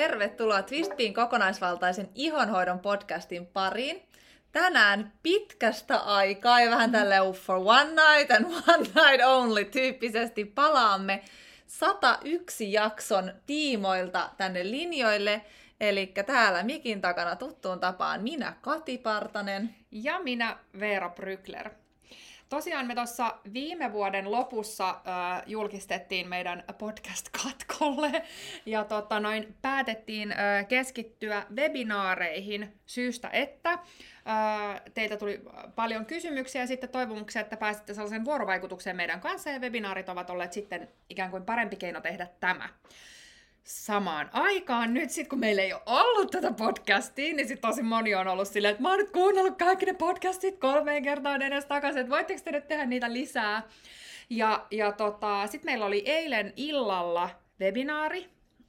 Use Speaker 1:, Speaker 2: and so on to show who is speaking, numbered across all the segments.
Speaker 1: Tervetuloa Twistpiin kokonaisvaltaisen ihonhoidon podcastin pariin. Tänään pitkästä aikaa ja vähän tälle for one night and one night only tyyppisesti palaamme 101 jakson tiimoilta tänne linjoille. Eli täällä mikin takana tuttuun tapaan minä Kati Partanen.
Speaker 2: Ja minä Veera Brykler. Tosiaan me tuossa viime vuoden lopussa äh, julkistettiin meidän podcast-katkolle ja tota, noin, päätettiin äh, keskittyä webinaareihin syystä, että. Äh, teiltä tuli paljon kysymyksiä ja sitten toivomuksia, että pääsitte sellaisen vuorovaikutukseen meidän kanssa ja webinaarit ovat olleet sitten ikään kuin parempi keino tehdä tämä samaan aikaan nyt sit, kun meillä ei ole ollut tätä podcastia, niin sit tosi moni on ollut silleen, että mä oon nyt kuunnellut kaikki ne podcastit kolmeen kertaan edes takaisin, että voitteko te nyt tehdä niitä lisää? Ja, ja tota, sitten meillä oli eilen illalla webinaari,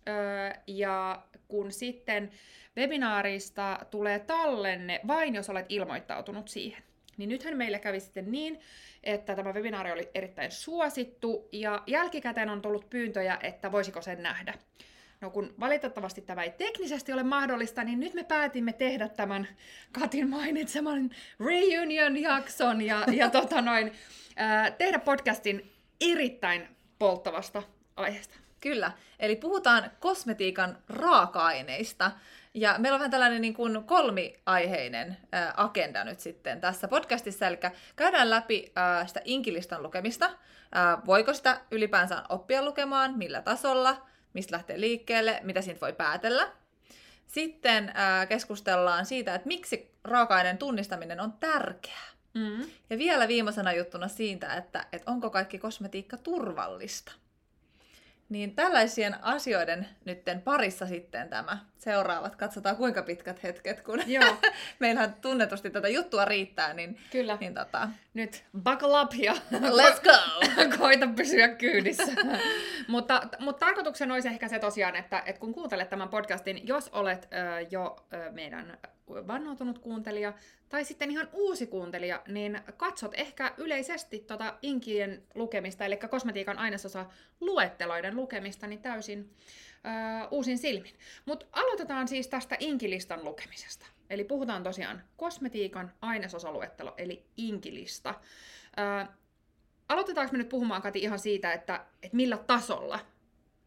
Speaker 2: öö, ja kun sitten webinaarista tulee tallenne vain, jos olet ilmoittautunut siihen. Niin nythän meillä kävi sitten niin, että tämä webinaari oli erittäin suosittu ja jälkikäteen on tullut pyyntöjä, että voisiko sen nähdä. No kun valitettavasti tämä ei teknisesti ole mahdollista, niin nyt me päätimme tehdä tämän Katin mainitseman reunion-jakson ja, ja tota noin, ää, tehdä podcastin erittäin polttavasta aiheesta.
Speaker 1: Kyllä, eli puhutaan kosmetiikan raaka-aineista. Ja meillä on vähän tällainen niin kuin kolmiaiheinen ää, agenda nyt sitten tässä podcastissa, eli käydään läpi ää, sitä inkilistan lukemista. Ää, voiko sitä ylipäänsä oppia lukemaan, millä tasolla, mistä lähtee liikkeelle, mitä siitä voi päätellä. Sitten ää, keskustellaan siitä, että miksi raaka-aineen tunnistaminen on tärkeää. Mm. Ja vielä viimeisenä juttuna siitä, että, että onko kaikki kosmetiikka turvallista. Niin tällaisien asioiden nytten parissa sitten tämä seuraavat. Katsotaan kuinka pitkät hetket, kun Joo. meillähän tunnetusti tätä juttua riittää. Niin,
Speaker 2: Kyllä.
Speaker 1: Niin tota...
Speaker 2: Nyt buckle up ja
Speaker 1: let's go!
Speaker 2: koita pysyä kyydissä. mutta, mutta tarkoituksena olisi ehkä se tosiaan, että, että kun kuuntelet tämän podcastin, jos olet ö, jo ö, meidän vannoutunut kuuntelija tai sitten ihan uusi kuuntelija, niin katsot ehkä yleisesti tota inkien lukemista, eli kosmetiikan ainesosa luetteloiden lukemista, niin täysin ö, uusin silmin. Mutta aloitetaan siis tästä inkilistan lukemisesta. Eli puhutaan tosiaan kosmetiikan ainesosaluettelo, eli inkilista. Ö, aloitetaanko me nyt puhumaan, Kati, ihan siitä, että, että millä tasolla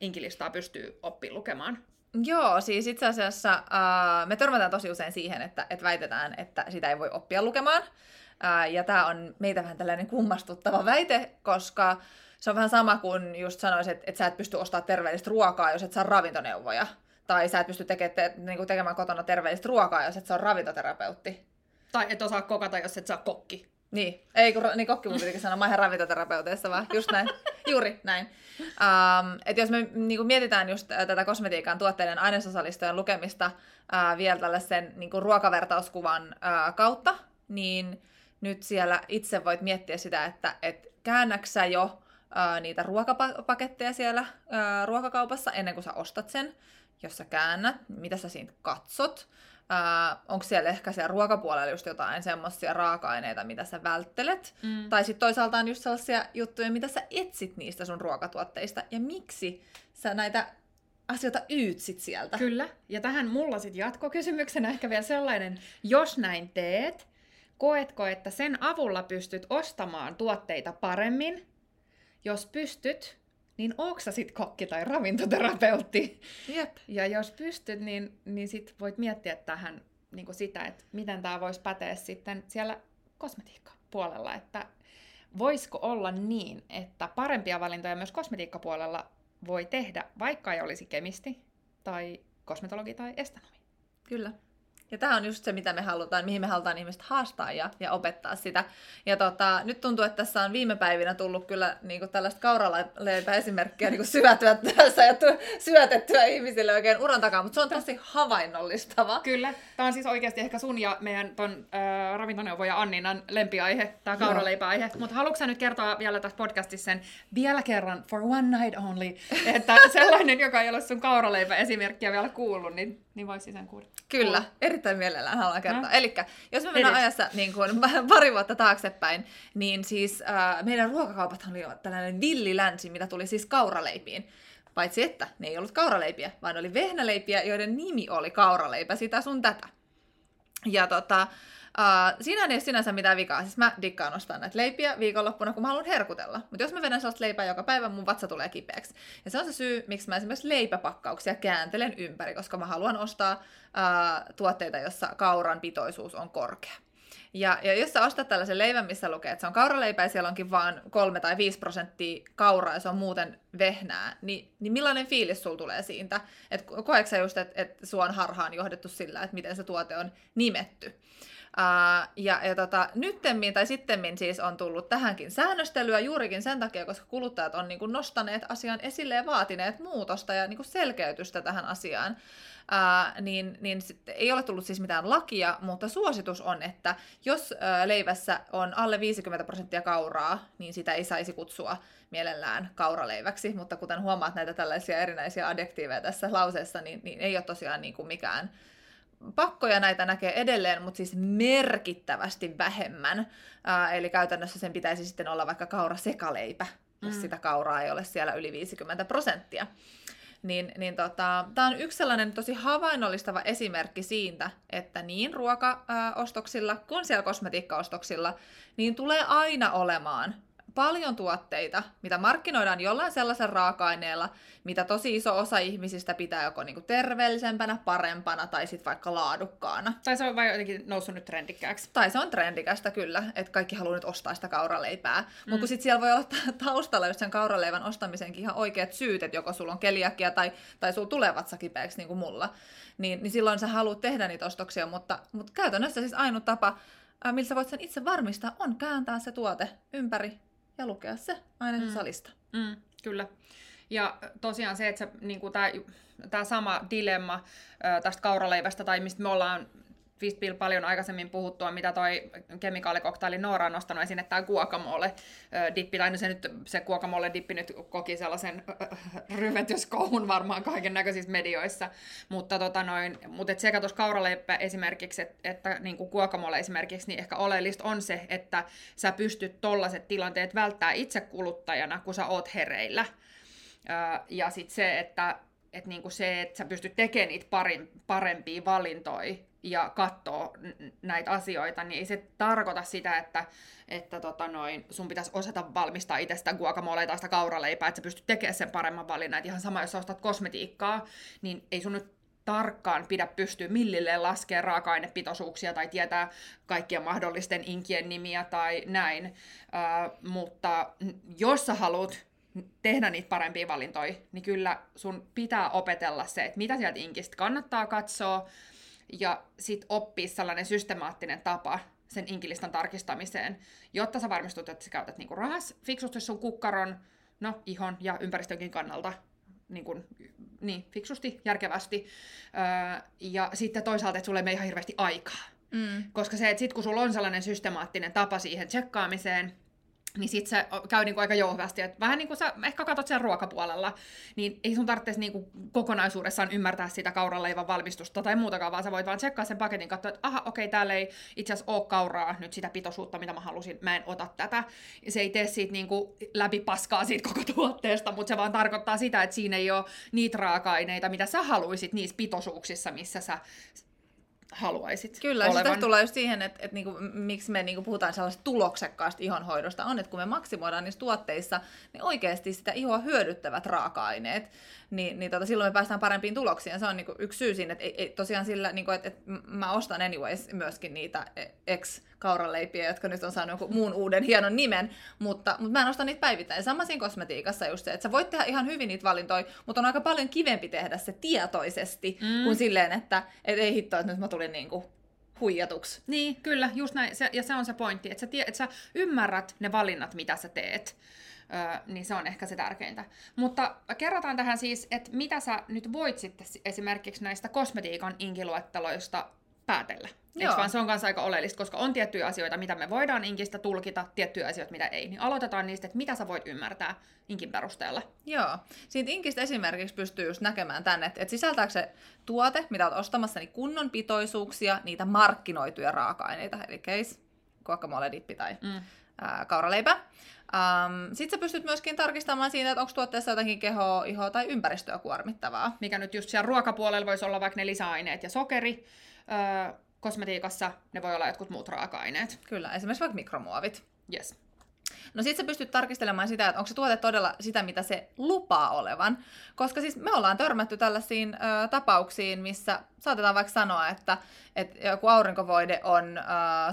Speaker 2: inkilistaa pystyy oppimaan lukemaan?
Speaker 1: Joo, siis itse asiassa uh, me törmätään tosi usein siihen, että, että väitetään, että sitä ei voi oppia lukemaan. Uh, ja tämä on meitä vähän tällainen kummastuttava väite, koska se on vähän sama kuin just sanoisit, että, että sä et pysty ostamaan terveellistä ruokaa, jos et saa ravintoneuvoja. Tai sä et pysty teke, te, niinku tekemään kotona terveellistä ruokaa, jos et saa ravintoterapeutti.
Speaker 2: Tai et osaa kokata, jos et saa kokki.
Speaker 1: Niin, ei kun niin kokki mun pitikin sanoa, mä ihan ravintoterapeuteissa vaan, just näin, juuri näin. Um, että jos me niin mietitään just tätä kosmetiikan tuotteiden ainesosalistojen lukemista uh, vielä tällaisen niin kuin ruokavertauskuvan uh, kautta, niin nyt siellä itse voit miettiä sitä, että et käännäksä jo uh, niitä ruokapaketteja siellä uh, ruokakaupassa ennen kuin sä ostat sen, jos sä käännät, mitä sä siitä katsot, Uh, onko siellä ehkä siellä ruokapuolella just jotain semmoisia raaka-aineita, mitä sä välttelet. Mm. Tai sitten toisaalta on just sellaisia juttuja, mitä sä etsit niistä sun ruokatuotteista. Ja miksi sä näitä asioita yytsit sieltä.
Speaker 2: Kyllä. Ja tähän mulla sitten jatkokysymyksenä ehkä vielä sellainen, jos näin teet, koetko, että sen avulla pystyt ostamaan tuotteita paremmin? Jos pystyt, niin sä sit kokki tai ravintoterapeutti?
Speaker 1: Jep.
Speaker 2: Ja jos pystyt, niin, niin sit voit miettiä tähän niin sitä, että miten tämä voisi päteä sitten siellä kosmetiikkapuolella, että voisiko olla niin, että parempia valintoja myös kosmetiikkapuolella voi tehdä, vaikka ei olisi kemisti tai kosmetologi tai estanomi.
Speaker 1: Kyllä. Ja tämä on just se, mitä me halutaan, mihin me halutaan ihmiset haastaa ja, ja opettaa sitä. Ja tota, nyt tuntuu, että tässä on viime päivinä tullut kyllä niin kuin tällaista kauraleipäesimerkkiä niin syötyä tässä ja syötettyä ihmisille oikein uran takaa, mutta se on tosi havainnollistava.
Speaker 2: Kyllä. Tämä on siis oikeasti ehkä sun ja meidän ton äh, ravintoneuvoja Anninan lempiaihe, tämä kauraleipäaihe. Mutta haluatko nyt kertoa vielä tässä podcastissa sen vielä kerran, for one night only, että sellainen, joka ei ole sun kauraleipäesimerkkiä vielä kuullut, niin niin voisi sen kuulla.
Speaker 1: Kyllä, erittäin mielellään haluan kertoa. Eli jos me mennään Edes. ajassa niin kuin, pari vuotta taaksepäin, niin siis äh, meidän ruokakaupathan oli tällainen villilänsi, mitä tuli siis kauraleipiin. Paitsi että ne ei ollut kauraleipiä, vaan oli vehnäleipiä, joiden nimi oli kauraleipä, sitä sun tätä. Ja tota, Uh, siinä ei ole sinänsä mitään vikaa. Siis mä dikkaan ostaa näitä leipiä viikonloppuna, kun mä haluan herkutella. Mutta jos mä vedän sellaista leipää joka päivä, mun vatsa tulee kipeäksi. Ja se on se syy, miksi mä esimerkiksi leipäpakkauksia kääntelen ympäri, koska mä haluan ostaa uh, tuotteita, jossa kauran pitoisuus on korkea. Ja, ja jos sä ostat tällaisen leivän, missä lukee, että se on kauraleipä ja siellä onkin vain 3 tai 5 prosenttia kauraa ja se on muuten vehnää, niin, niin millainen fiilis sulla tulee siitä? Että koetko sä just, että, että sua on harhaan johdettu sillä, että miten se tuote on nimetty? Uh, ja, ja tota, nyttemmin tai sittemmin siis on tullut tähänkin säännöstelyä juurikin sen takia, koska kuluttajat on niin kuin nostaneet asian esille ja vaatineet muutosta ja niin kuin selkeytystä tähän asiaan. Uh, niin, niin ei ole tullut siis mitään lakia, mutta suositus on, että jos uh, leivässä on alle 50 prosenttia kauraa, niin sitä ei saisi kutsua mielellään kauraleiväksi, mutta kuten huomaat näitä tällaisia erinäisiä adjektiiveja tässä lauseessa, niin, niin ei ole tosiaan niin kuin mikään pakkoja näitä näkee edelleen, mutta siis merkittävästi vähemmän. Ää, eli käytännössä sen pitäisi sitten olla vaikka kaura sekaleipä, jos mm. sitä kauraa ei ole siellä yli 50 prosenttia. Niin, niin tota, tämä on yksi sellainen tosi havainnollistava esimerkki siitä, että niin ruokaostoksilla kuin siellä kosmetiikkaostoksilla, niin tulee aina olemaan paljon tuotteita, mitä markkinoidaan jollain sellaisen raaka-aineella, mitä tosi iso osa ihmisistä pitää joko niinku terveellisempänä, parempana tai sitten vaikka laadukkaana.
Speaker 2: Tai se on vain jotenkin noussut nyt trendikkääksi.
Speaker 1: Tai se on trendikästä kyllä, että kaikki haluaa nyt ostaa sitä kauraleipää. Mm. Mutta kun sitten siellä voi olla taustalla just sen kauraleivän ostamisenkin ihan oikeat syyt, että joko sulla on keliakia tai, tai sulla tulee vatsa kipeäksi niin kuin mulla, niin, niin silloin sä haluat tehdä niitä ostoksia, mutta, mutta käytännössä siis ainut tapa, millä sä voit sen itse varmistaa, on kääntää se tuote ympäri ja lukea se aina mm. salista.
Speaker 2: Mm, kyllä. Ja tosiaan se, että niin tämä sama dilemma ö, tästä kauraleivästä, tai mistä me ollaan Fistbill paljon aikaisemmin puhuttua, mitä toi kemikaalikoktaili Noora on nostanut esiin, että tämä guacamole dippi, tai no se nyt se guacamole dippi nyt koki sellaisen ryvetyskohun varmaan kaiken näköisissä medioissa, mutta tota noin, mutta et sekä tuossa kauraleipä esimerkiksi, että, että niin kuin guacamole esimerkiksi, niin ehkä oleellista on se, että sä pystyt tollaiset tilanteet välttää itse kuluttajana, kun sä oot hereillä. Ja sitten se, että et niinku se, että sä pystyt tekemään niitä parin, parempia valintoja ja katsoo näitä asioita, niin ei se tarkoita sitä, että, että tota noin, sun pitäisi osata valmistaa itse sitä guacamole tai sitä kauraleipää, että sä pystyt tekemään sen paremman valinnan. Et ihan sama, jos sä ostat kosmetiikkaa, niin ei sun nyt tarkkaan pidä pystyä millille laskea raaka-ainepitoisuuksia tai tietää kaikkien mahdollisten inkien nimiä tai näin. Uh, mutta jos sä haluat tehdä niitä parempia valintoja, niin kyllä sun pitää opetella se, että mitä sieltä inkistä kannattaa katsoa, ja sit oppia sellainen systemaattinen tapa sen inkilistan tarkistamiseen, jotta sä varmistut, että sä käytät niinku rahas fiksusti sun kukkaron, no ihon ja ympäristönkin kannalta niin, kuin, niin fiksusti, järkevästi. Öö, ja sitten toisaalta, että sulle ei mene ihan hirveästi aikaa. Mm. Koska se, että sit kun sulla on sellainen systemaattinen tapa siihen tsekkaamiseen, niin sit se käy niinku aika jouhvasti. Et vähän niin kuin sä ehkä katsot sen ruokapuolella, niin ei sun tarvitse niinku kokonaisuudessaan ymmärtää sitä kauraleivän valmistusta tai muutakaan, vaan sä voit vaan tsekkaa sen paketin, katsoa, että aha, okei, täällä ei itse asiassa ole kauraa nyt sitä pitoisuutta, mitä mä halusin, mä en ota tätä. Se ei tee siitä niinku läpi paskaa siitä koko tuotteesta, mutta se vaan tarkoittaa sitä, että siinä ei ole niitä raaka-aineita, mitä sä haluisit niissä pitoisuuksissa, missä sä haluaisit
Speaker 1: Kyllä, olevan. Kyllä, tullaan just siihen, että, että niinku, miksi me niinku puhutaan sellaisesta tuloksekkaasta ihonhoidosta, on, että kun me maksimoidaan niissä tuotteissa, niin oikeasti sitä ihoa hyödyttävät raaka-aineet, niin, niin tota, silloin me päästään parempiin tuloksiin. Se on niinku yksi syy siinä, että ei, ei, tosiaan sillä, niinku, että, että mä ostan anyways myöskin niitä ex kauraleipiä, jotka nyt on saanut jonkun muun uuden hienon nimen, mutta, mutta mä en osta niitä päivittäin. Sama siinä kosmetiikassa just se, että sä voit tehdä ihan hyvin niitä valintoja, mutta on aika paljon kivempi tehdä se tietoisesti, mm. kuin silleen, että et ei hittoa, että nyt mä tulin niinku huijatuksi.
Speaker 2: Niin, kyllä, just näin. Se, ja se on se pointti, että sä, tie, että sä ymmärrät ne valinnat, mitä sä teet. Öö, niin se on ehkä se tärkeintä. Mutta kerrotaan tähän siis, että mitä sä nyt voit sitten esimerkiksi näistä kosmetiikan inkiluetteloista päätellä. Eikö vaan se on kanssa aika oleellista, koska on tiettyjä asioita, mitä me voidaan inkistä tulkita, tiettyjä asioita, mitä ei. Niin aloitetaan niistä, että mitä sä voit ymmärtää inkin perusteella.
Speaker 1: Joo. Siitä inkistä esimerkiksi pystyy just näkemään tänne, että, että sisältääkö se tuote, mitä olet ostamassa, niin kunnon pitoisuuksia, niitä markkinoituja raaka-aineita, eli case guacamole-dippi tai
Speaker 2: Mm.
Speaker 1: ää, kauraleipä. Um, Sitten sä pystyt myöskin tarkistamaan siinä, että onko tuotteessa jotakin kehoa, ihoa tai ympäristöä kuormittavaa.
Speaker 2: Mikä nyt just siellä ruokapuolella voisi olla vaikka ne lisäaineet ja sokeri. Öö, kosmetiikassa ne voi olla jotkut muut raaka-aineet.
Speaker 1: Kyllä, esimerkiksi vaikka mikromuovit.
Speaker 2: Yes.
Speaker 1: No sit sä pystyt tarkistelemaan sitä, että onko se tuote todella sitä, mitä se lupaa olevan. Koska siis me ollaan törmätty tällaisiin ö, tapauksiin, missä saatetaan vaikka sanoa, että, että joku aurinkovoide on ö,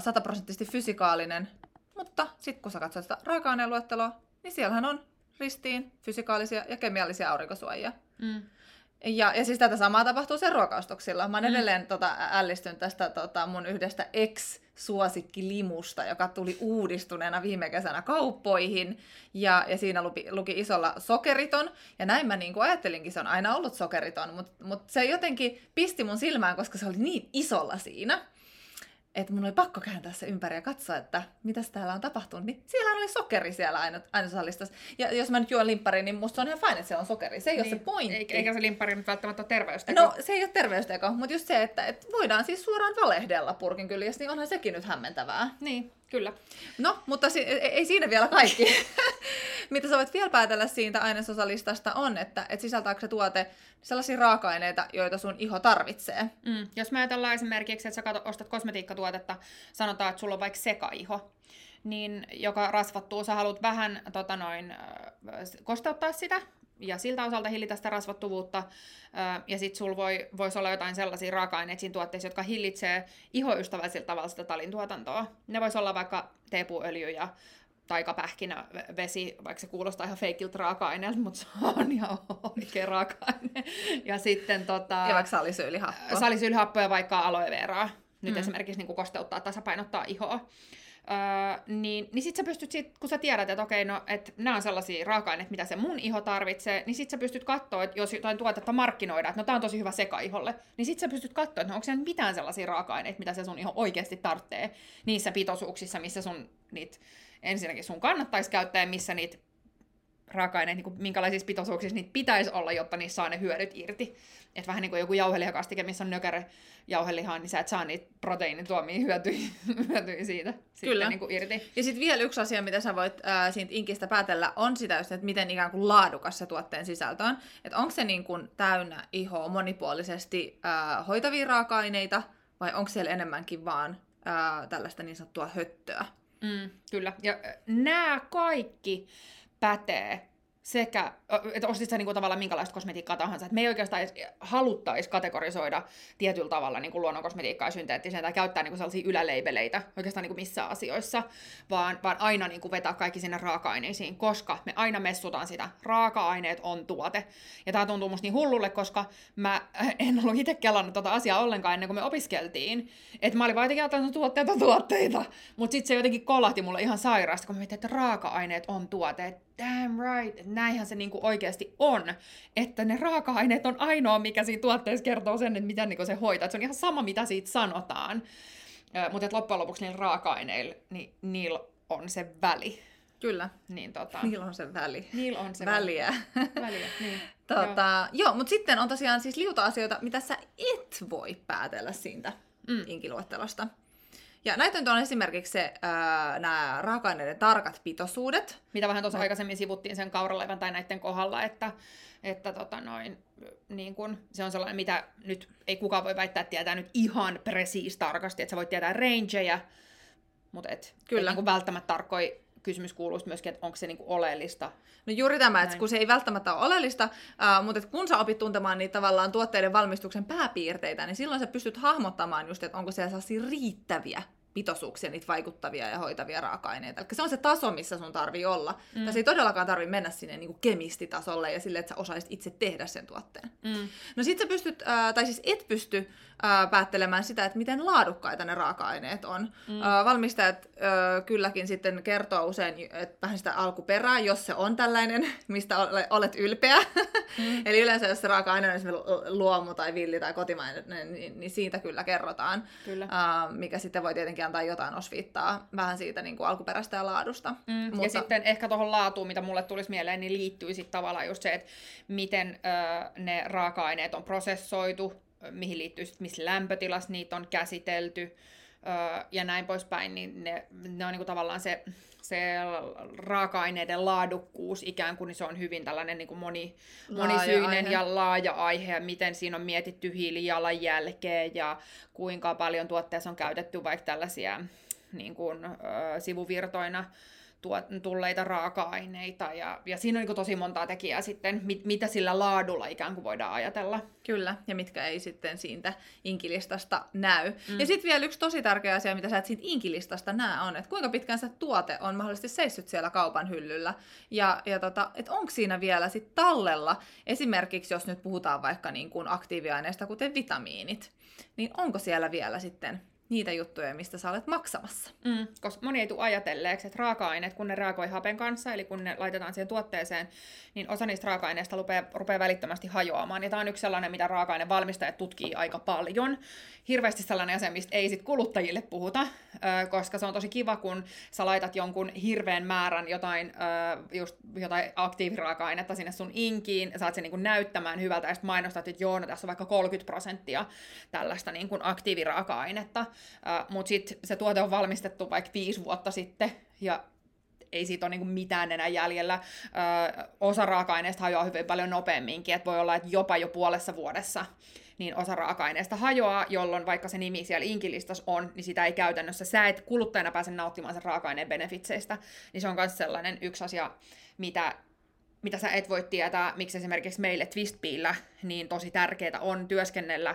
Speaker 1: sataprosenttisesti fysikaalinen, mutta sitten kun sä katsot sitä raaka-aineluetteloa, niin siellähän on ristiin fysikaalisia ja kemiallisia aurinkosuojia.
Speaker 2: Mm.
Speaker 1: Ja, ja siis tätä samaa tapahtuu sen ruokaostoksilla. Mä oon
Speaker 2: Mm.
Speaker 1: edelleen tota, ällistynyt tästä tota, mun yhdestä ex-suosikkilimusta, joka tuli uudistuneena viime kesänä kauppoihin. Ja, ja siinä luki, luki isolla sokeriton. Ja näin mä niin kuin ajattelinkin, se on aina ollut sokeriton. Mutta mut se jotenkin pisti mun silmään, koska se oli niin isolla siinä. Että mun oli pakko kääntää se ympäri ja katsoa, että mitäs täällä on tapahtunut. Niin siellä oli sokeri siellä aina, ainesosallistassa. Ja jos mä nyt juon limppari, niin musta on ihan fine, että siellä on sokeri. Se ei niin. ole se pointti.
Speaker 2: Eikä, eikä se limppari nyt välttämättä ole terveysteko.
Speaker 1: No se ei ole terveysteko, mutta just se, että, että voidaan siis suoraan valehdella purkin kyljessä, niin onhan sekin nyt hämmentävää.
Speaker 2: Niin, kyllä.
Speaker 1: No, mutta si- ei ei siinä vielä kaikki. Mitä sä voit vielä päätellä siitä ainesosalistasta on, että, että sisältääkö se tuote sellaisia raaka-aineita, joita sun iho tarvitsee.
Speaker 2: Mm. Jos me ajatellaan esimerkiksi, että sä kato, ostat kosmetiikkatuotetta, sanotaan, että sulla on vaikka sekaiho, niin joka rasvattuu, sä haluat vähän tota noin, kosteuttaa sitä ja siltä osalta hillitä sitä rasvattuvuutta. Ja sitten sulla voi, voisi olla jotain sellaisia raaka-aineita siinä tuotteissa, jotka hillitsee ihoystävällisellä tavalla sitä talin tuotantoa. Ne voisi olla vaikka teepuöljy ja taikapähkinä vesi, vaikka se kuulostaa ihan feikiltä raaka-aineelta, mutta se on ihan oikea raaka-aine. Ja sitten tota,
Speaker 1: Ja vaikka salisyylihappo.
Speaker 2: salisyylhappoja vaikka aloe veraa. Nyt
Speaker 1: Mm.
Speaker 2: mm. esimerkiksi niin kosteuttaa, tasapainottaa ihoa. Öö, niin, niin sit sä pystyt, sit, kun sä tiedät, että okei, no, että nämä on sellaisia raaka-aineita, mitä se mun iho tarvitsee, niin sit sä pystyt katsoa, että jos jotain tuotetta markkinoidaan, että no tää on tosi hyvä sekaiholle, niin sit sä pystyt katsoa, että no, onko siellä mitään sellaisia raaka-aineita, mitä se sun iho oikeasti tarvitsee niissä pitoisuuksissa, missä sun niitä, ensinnäkin sun kannattaisi käyttää ja missä niitä raaka-aineet, niin kuin, minkälaisissa pitoisuuksissa niitä pitäisi olla, jotta niissä saa ne hyödyt irti. Että vähän niin kuin joku jauhelihakastike, missä on nökärä jauhelihaa, niin sä et saa niitä proteiinituomia hyötyjä, hyötyjä siitä
Speaker 1: Kyllä.
Speaker 2: niin kuin irti.
Speaker 1: Ja sitten vielä yksi asia, mitä sä voit ää, siitä inkistä päätellä, on sitä just, että miten ikään kuin laadukas se tuotteen sisältö on. Että onko se niin kuin täynnä ihoa monipuolisesti ää, hoitavia raaka-aineita, vai onko siellä enemmänkin vaan ää, tällaista niin sanottua höttöä?
Speaker 2: Mm, kyllä. Ja nämä kaikki pätee sekä, että ostit sä niinku tavallaan minkälaista kosmetiikkaa tahansa, että me ei oikeastaan haluttaisi kategorisoida tietyllä tavalla niinku luonnon kosmetiikkaa synteettiseen tai käyttää niinku sellaisia yläleibeleitä oikeastaan niinku missään asioissa, vaan, vaan aina niinku vetää kaikki sinne raaka-aineisiin, koska me aina messutaan sitä. Raaka-aineet on tuote. Ja tämä tuntuu musta niin hullulle, koska mä en ollut itse kelannut tota asiaa ollenkaan ennen kuin me opiskeltiin. Että mä olin vaan jotenkin on tuotteita. Mutta sitten se jotenkin kolahti mulle ihan sairaasti, kun mä mietin, että raaka-aineet on tuote. Damn right, että näinhän se niinku oikeasti on. Että ne raaka-aineet on ainoa, mikä siinä tuotteessa kertoo sen, että miten niinku se hoitaa. Et se on ihan sama, mitä siitä sanotaan. Mutta loppujen lopuksi niillä raaka-aineilla, niin niillä on se väli.
Speaker 1: Kyllä,
Speaker 2: Niin tota,
Speaker 1: niillä on se väli.
Speaker 2: niillä on se
Speaker 1: Väliä.
Speaker 2: väliä. Niin.
Speaker 1: Tota, joo, joo mutta sitten on tosiaan siis liuta-asioita, mitä sä et voi päätellä siitä. Mm. inkiluettelosta. Ja näitä nyt on esimerkiksi se, ää, nämä raaka-aineiden tarkat pitoisuudet.
Speaker 2: Mitä vähän tuossa aikaisemmin sivuttiin sen kauraleivän tai näiden kohdalla, että, että tota noin, niin kun, se on sellainen, mitä nyt ei kukaan voi väittää, että tietää nyt ihan presiis tarkasti, että sä voit tietää rangeja, mutta et,
Speaker 1: Kyllä.
Speaker 2: Et niin välttämättä tarkkoja kysymys kuuluu myöskin, että onko se niin oleellista.
Speaker 1: No juuri tämä, että kun se ei välttämättä ole oleellista, ää, mutta kun sä opit tuntemaan niitä tavallaan tuotteiden valmistuksen pääpiirteitä, niin silloin sä pystyt hahmottamaan just, että onko siellä sellaisia riittäviä pitoisuuksia, niitä vaikuttavia ja hoitavia raaka-aineita. Eli se on se taso, missä sun tarvii olla. Mm. Tässä ei todellakaan tarvi mennä sinne niin kuin kemistitasolle ja sille, että sä osaisit itse tehdä sen tuotteen.
Speaker 2: Mm.
Speaker 1: No sit sä pystyt, ää, tai siis et pysty ää, päättelemään sitä, että miten laadukkaita ne raaka-aineet on. Mm. Ää, valmistajat ää, kylläkin sitten kertoo usein että vähän sitä alkuperää, jos se on tällainen, mistä ole- olet ylpeä. Mm. Eli yleensä jos se raaka-aine on esimerkiksi luomu tai villi tai kotimainen, niin, niin siitä kyllä kerrotaan.
Speaker 2: Kyllä.
Speaker 1: Ää, mikä sitten voi tietenkin antaa jotain osviittaa vähän siitä niin kuin alkuperäistä ja laadusta.
Speaker 2: Mm, Mutta... Ja sitten ehkä tuohon laatuun, mitä mulle tulisi mieleen, niin liittyy sitten tavallaan just se, että miten ö, ne raaka-aineet on prosessoitu, mihin liittyy sitten, missä lämpötilassa niitä on käsitelty, öö, ja näin poispäin, niin ne, ne on niin kuin tavallaan se, se raaka-aineiden laadukkuus ikään kuin niin se on hyvin tällainen niin kuin moni,
Speaker 1: Laaja
Speaker 2: monisyinen
Speaker 1: aihe.
Speaker 2: ja laaja aihe, ja miten siinä on mietitty hiilijalanjälkeä ja kuinka paljon tuotteessa on käytetty vaikka tällaisia niin kuin, ö, sivuvirtoina tuot, tulleita raaka-aineita, ja, ja siinä on niin kuin tosi montaa tekijää sitten, mit, mitä sillä laadulla ikään kuin voidaan ajatella.
Speaker 1: Kyllä, ja mitkä ei sitten siitä inkilistasta näy. Mm. Ja sitten vielä yksi tosi tärkeä asia, mitä sä et siitä inkilistasta näe, on, että kuinka pitkään se tuote on mahdollisesti seissyt siellä kaupan hyllyllä. Ja, ja tota, että onko siinä vielä sit tallella, esimerkiksi jos nyt puhutaan vaikka niin kuin aktiiviaineista, kuten vitamiinit, niin onko siellä vielä sitten niitä juttuja, mistä sä olet maksamassa?
Speaker 2: Mm, koska moni ei tule ajatelleeksi, että raaka-aineet, kun ne reagoi hapen kanssa, eli kun ne laitetaan siihen tuotteeseen, niin osa niistä raaka-aineista rupeaa, rupeaa välittömästi hajoamaan. Ja tämä on yksi sellainen, mitä raaka-ainevalmistajat tutkii aika paljon. Hirveästi sellainen asia, mistä ei sit kuluttajille puhuta, koska se on tosi kiva, kun sä laitat jonkun hirveän määrän jotain, just jotain aktiiviraaka-ainetta sinne sun inkiin, saat sen niin näyttämään hyvältä, ja sitten mainostat, että joo, no tässä on vaikka 30 prosenttia tällaista niin aktiiviraaka-ainetta, mutta sitten se tuote on valmistettu vaikka viisi vuotta sitten, ja ei siitä ole niin mitään enää jäljellä. Ö, osa raaka-aineista hajoaa hyvin paljon nopeamminkin, että voi olla, että jopa jo puolessa vuodessa niin osa raaka-aineesta hajoaa, jolloin vaikka se nimi siellä inkilistassa on, niin sitä ei käytännössä, sä et kuluttajana pääse nauttimaan sen raaka-aineen benefitseistä, niin se on myös sellainen yksi asia, mitä mitä sä et voi tietää, miksi esimerkiksi meille Twistbeillä niin tosi tärkeää on työskennellä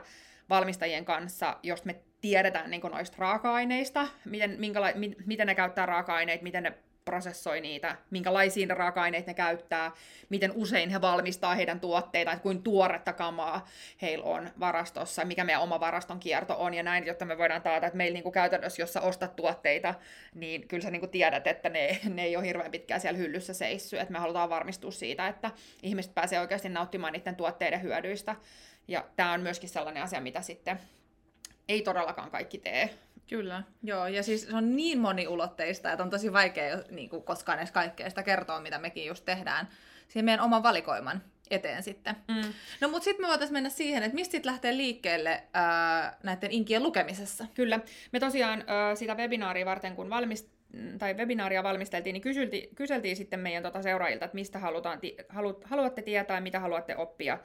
Speaker 2: valmistajien kanssa, jos me tiedetään niin noista raaka-aineista, miten, minkäla- mi- miten ne käyttää raaka-aineita, miten ne prosessoi niitä, minkälaisia raaka-aineita ne käyttää, miten usein he valmistaa heidän tuotteita, että kuin tuoretta kamaa heillä on varastossa, mikä meidän oma varaston kierto on ja näin, jotta me voidaan taata, että meillä niinku käytännössä, jos sä ostat tuotteita, niin kyllä sä niinku tiedät, että ne, ne ei ole hirveän pitkään siellä hyllyssä seissyt, että me halutaan varmistua siitä, että ihmiset pääsee oikeasti nauttimaan niiden tuotteiden hyödyistä. Ja tämä on myöskin sellainen asia, mitä sitten ei todellakaan kaikki tee.
Speaker 1: Kyllä, joo. Ja siis se on niin moniulotteista, että on tosi vaikea niin kuin koskaan edes kaikkea sitä kertoa, mitä mekin just tehdään siihen meidän oman valikoiman eteen sitten.
Speaker 2: Mm.
Speaker 1: No mutta sitten me voitaisiin mennä siihen, että mistä sitten lähtee liikkeelle ää, näiden inkien lukemisessa.
Speaker 2: Kyllä. Me tosiaan ö, sitä webinaaria varten, kun valmist, tai webinaaria valmisteltiin, niin kyseltiin, kyseltiin sitten meidän tota seuraajilta, että mistä halutaan, ti- halu, haluatte tietää, mitä haluatte oppia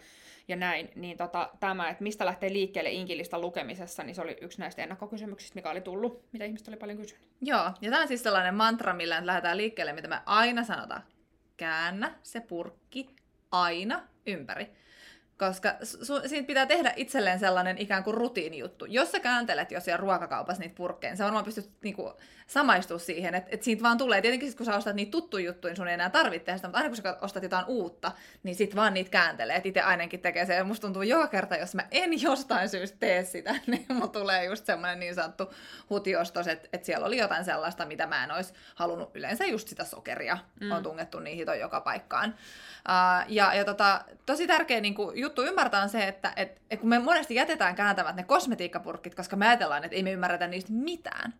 Speaker 2: ja näin. Niin tota, tämä, että mistä lähtee liikkeelle inkilistan lukemisessa, niin se oli yksi näistä ennakkokysymyksistä, mikä oli tullut, mitä ihmiset oli paljon kysynyt.
Speaker 1: Joo, ja tämä on siis sellainen mantra, millä nyt lähdetään liikkeelle, mitä me aina sanotaan. Käännä se purkki aina ympäri. Koska su- siitä pitää tehdä itselleen sellainen ikään kuin rutiinijuttu. Jos sä kääntelet jo siellä ruokakaupassa niitä purkkeja, niin sä varmaan pystyt niinku samaistua siihen, että, että siitä vaan tulee. Tietenkin sit, kun sä ostat niitä tuttuja juttuja, niin sun ei enää tarvitse tehdä sitä, mutta aina kun sä ostat jotain uutta, niin sit vaan niitä kääntelee. Et itse ainakin tekee se. Ja musta tuntuu joka kerta, jos mä en jostain syystä tee sitä, niin mulla tulee just semmoinen niin sanottu hutiostos, että, että siellä oli jotain sellaista, mitä mä en olisi halunnut. Yleensä just sitä sokeria mm. on tungettu niihin joka paikkaan. Uh, ja ja tota, tosi tärkeä niin kuin, juttu ymmärtää on se, että et, et kun me monesti jätetään kääntämät ne kosmetiikkapurkit, koska me ajatellaan, että ei me ymmärretä niistä mitään.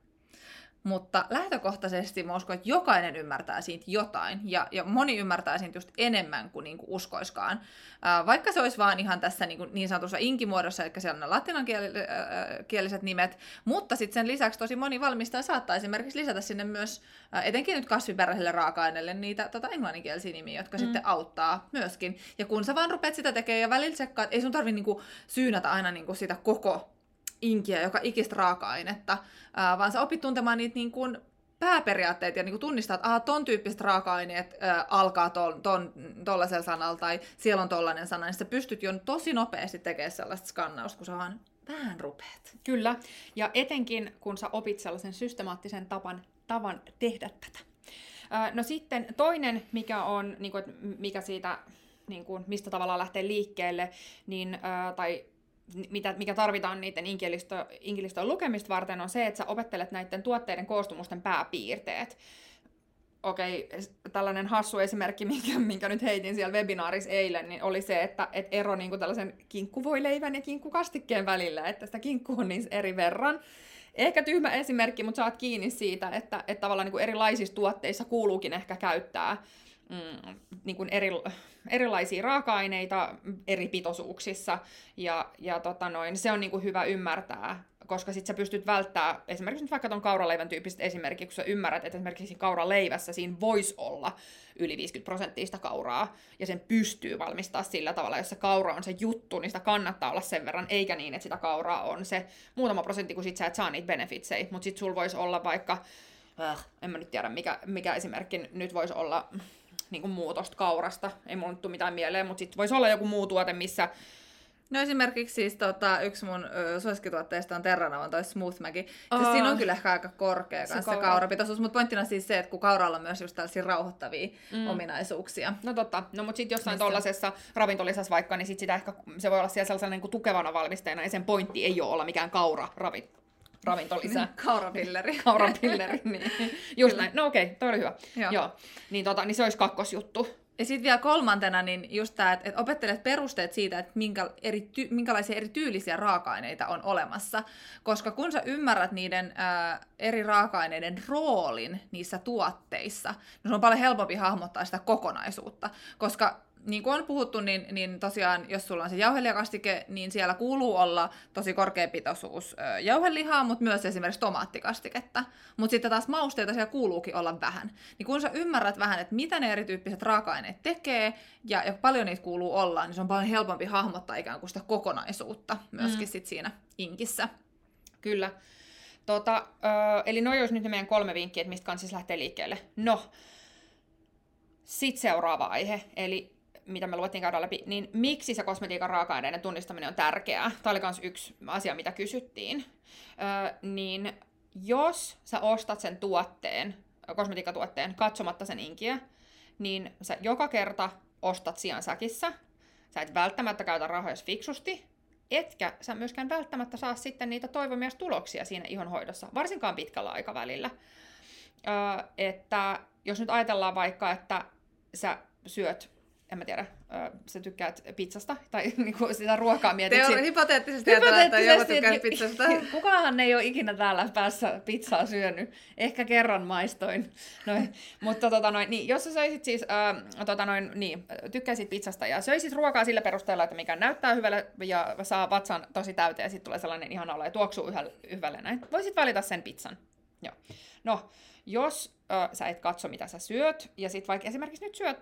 Speaker 1: Mutta lähtökohtaisesti mä uskon, että jokainen ymmärtää siitä jotain, ja, ja moni ymmärtää siitä just enemmän kuin, niin kuin uskoiskaan. Ää, vaikka se olisi vaan ihan tässä niin, kuin niin sanotussa inkimuodossa, eli siellä on ne latinankieliset nimet, mutta sitten sen lisäksi tosi moni valmistaja saattaa esimerkiksi lisätä sinne myös, ää, etenkin nyt kasviperäiselle raaka-aineelle, niitä tota, englanninkielisiä nimiä, jotka mm. sitten auttaa myöskin. Ja kun sä vaan rupeat sitä tekemään ja välillä tsekkaat, ei sun tarvi niin kuin, syynätä aina niin kuin sitä koko inkiä, joka ikistä raaka-ainetta, ää, vaan sä opit tuntemaan niitä niin kuin pääperiaatteet ja niin kuin tunnistaa, että aha, ton tyyppiset raaka-aineet ää, alkaa tollaisella sanalla tai siellä on tollainen sana, niin sä pystyt jo tosi nopeasti tekemään sellaista skannausta, kun sä vaan vähän rupeat.
Speaker 2: Kyllä, ja etenkin kun sä opit sellaisen systemaattisen tapan, tavan tehdä tätä. Ää, No sitten toinen, mikä on, niin kuin, mikä siitä, niin kuin, mistä tavallaan lähtee liikkeelle, niin, ää, tai mitä, mikä tarvitaan niiden inkilisto, inkiliston lukemista varten, on se, että sä opettelet näiden tuotteiden koostumusten pääpiirteet. Okei, tällainen hassu esimerkki, minkä, minkä nyt heitin siellä webinaarissa eilen, niin oli se, että et ero niin kuin tällaisen kinkkuvoileivän ja kinkkukastikkeen välillä, että sitä kinkkua on niin eri verran. Ehkä tyhmä esimerkki, mutta saat kiinni siitä, että, että tavallaan niin kuin erilaisissa tuotteissa kuuluukin ehkä käyttää mm, niin kuin eri, erilaisia raaka-aineita eri pitoisuuksissa, ja, ja tota noin, se on niin kuin hyvä ymmärtää koska sit sä pystyt välttää esimerkiksi nyt vaikka ton kauraleivän tyyppiset esimerkiksi, kun sä ymmärrät, että esimerkiksi kauraleivässä siinä voisi olla yli 50 prosenttia sitä kauraa, ja sen pystyy valmistaa sillä tavalla, jos se kaura on se juttu, niin sitä kannattaa olla sen verran, eikä niin, että sitä kauraa on se muutama prosentti, kun sit sä et saa niitä benefitsejä, mutta sit sul voisi olla vaikka, äh, en mä nyt tiedä mikä, mikä esimerkki nyt voisi olla niin kuin muutosta kaurasta, ei mulla nyt tule mitään mieleen, mutta sitten voisi olla joku muu tuote, missä
Speaker 1: No esimerkiksi siis tota, yksi mun ö, suosikkituotteista on Terranavan toi Smooth Maggi. Siis siinä on kyllä ehkä aika korkea se, kaura. kaurapitoisuus, mutta pointtina siis se, että kun kauralla on myös just tällaisia rauhoittavia mm. ominaisuuksia.
Speaker 2: No totta, no mutta sitten jossain tuollaisessa ravintolisassa vaikka, niin sit sitä ehkä, se voi olla siellä sellaisena niin kuin tukevana valmisteena, ja sen pointti ei ole olla mikään kaura ravit, ravintolisä.
Speaker 1: Niin, kaurapilleri.
Speaker 2: kaurapilleri, niin. Just Kyllä. näin. No okei, okay, toi oli hyvä. Joo. Joo. Niin, tota, niin se olisi kakkosjuttu.
Speaker 1: Ja sitten vielä kolmantena, niin just tämä, että, opettelet perusteet siitä, että minkä eri ty, minkälaisia eri tyylisiä raaka-aineita on olemassa. Koska kun sä ymmärrät niiden ää, eri raaka-aineiden roolin niissä tuotteissa, niin se on paljon helpompi hahmottaa sitä kokonaisuutta. Koska niin kuin on puhuttu, niin, niin tosiaan, jos sulla on se jauhelijakastike, niin siellä kuuluu olla tosi korkea pitoisuus jauhelihaa, mutta myös esimerkiksi tomaattikastiketta. Mutta sitten taas mausteita siellä kuuluukin olla vähän. Niin kun sä ymmärrät vähän, että mitä ne erityyppiset raaka-aineet tekee, ja, ja paljon niitä kuuluu olla, niin se on paljon helpompi hahmottaa ikään kuin sitä kokonaisuutta myöskin mm. sit siinä inkissä.
Speaker 2: Kyllä. Tota, ö, eli noin olisi nyt ne meidän kolme vinkkiä, että mistä kanssa lähtee liikkeelle. No, sitten seuraava aihe, eli mitä me luettiin käydä läpi, niin miksi se kosmetiikan raaka-aineiden tunnistaminen on tärkeää? Tämä oli myös yksi asia, mitä kysyttiin. Öö, niin jos sä ostat sen tuotteen, kosmetiikkatuotteen, katsomatta sen inkiä, niin sä joka kerta ostat sijan säkissä. Sä et välttämättä käytä rahoja fiksusti, etkä sä myöskään välttämättä saa sitten niitä toivomia tuloksia siinä ihonhoidossa, varsinkaan pitkällä aikavälillä. Öö, että jos nyt ajatellaan vaikka, että sä syöt en mä tiedä, sä tykkäät pizzasta, tai niinku sitä ruokaa mietit.
Speaker 1: Teori, sit... hypoteettisesti ajatellaan, että tykkää pizzasta.
Speaker 2: Kukaanhan ei ole ikinä täällä päässä pizzaa syönyt. Ehkä kerran maistoin. Noin. Mutta tota noin, niin, jos sä söisit siis, äh, tota noin, niin, tykkäisit pizzasta ja söisit ruokaa sillä perusteella, että mikä näyttää hyvälle ja saa vatsan tosi täyteen ja sitten tulee sellainen ihana olo ja tuoksuu hyvälle näin. Voisit valita sen pizzan. Joo. No, jos ö, sä et katso, mitä sä syöt, ja sitten vaikka esimerkiksi nyt syöt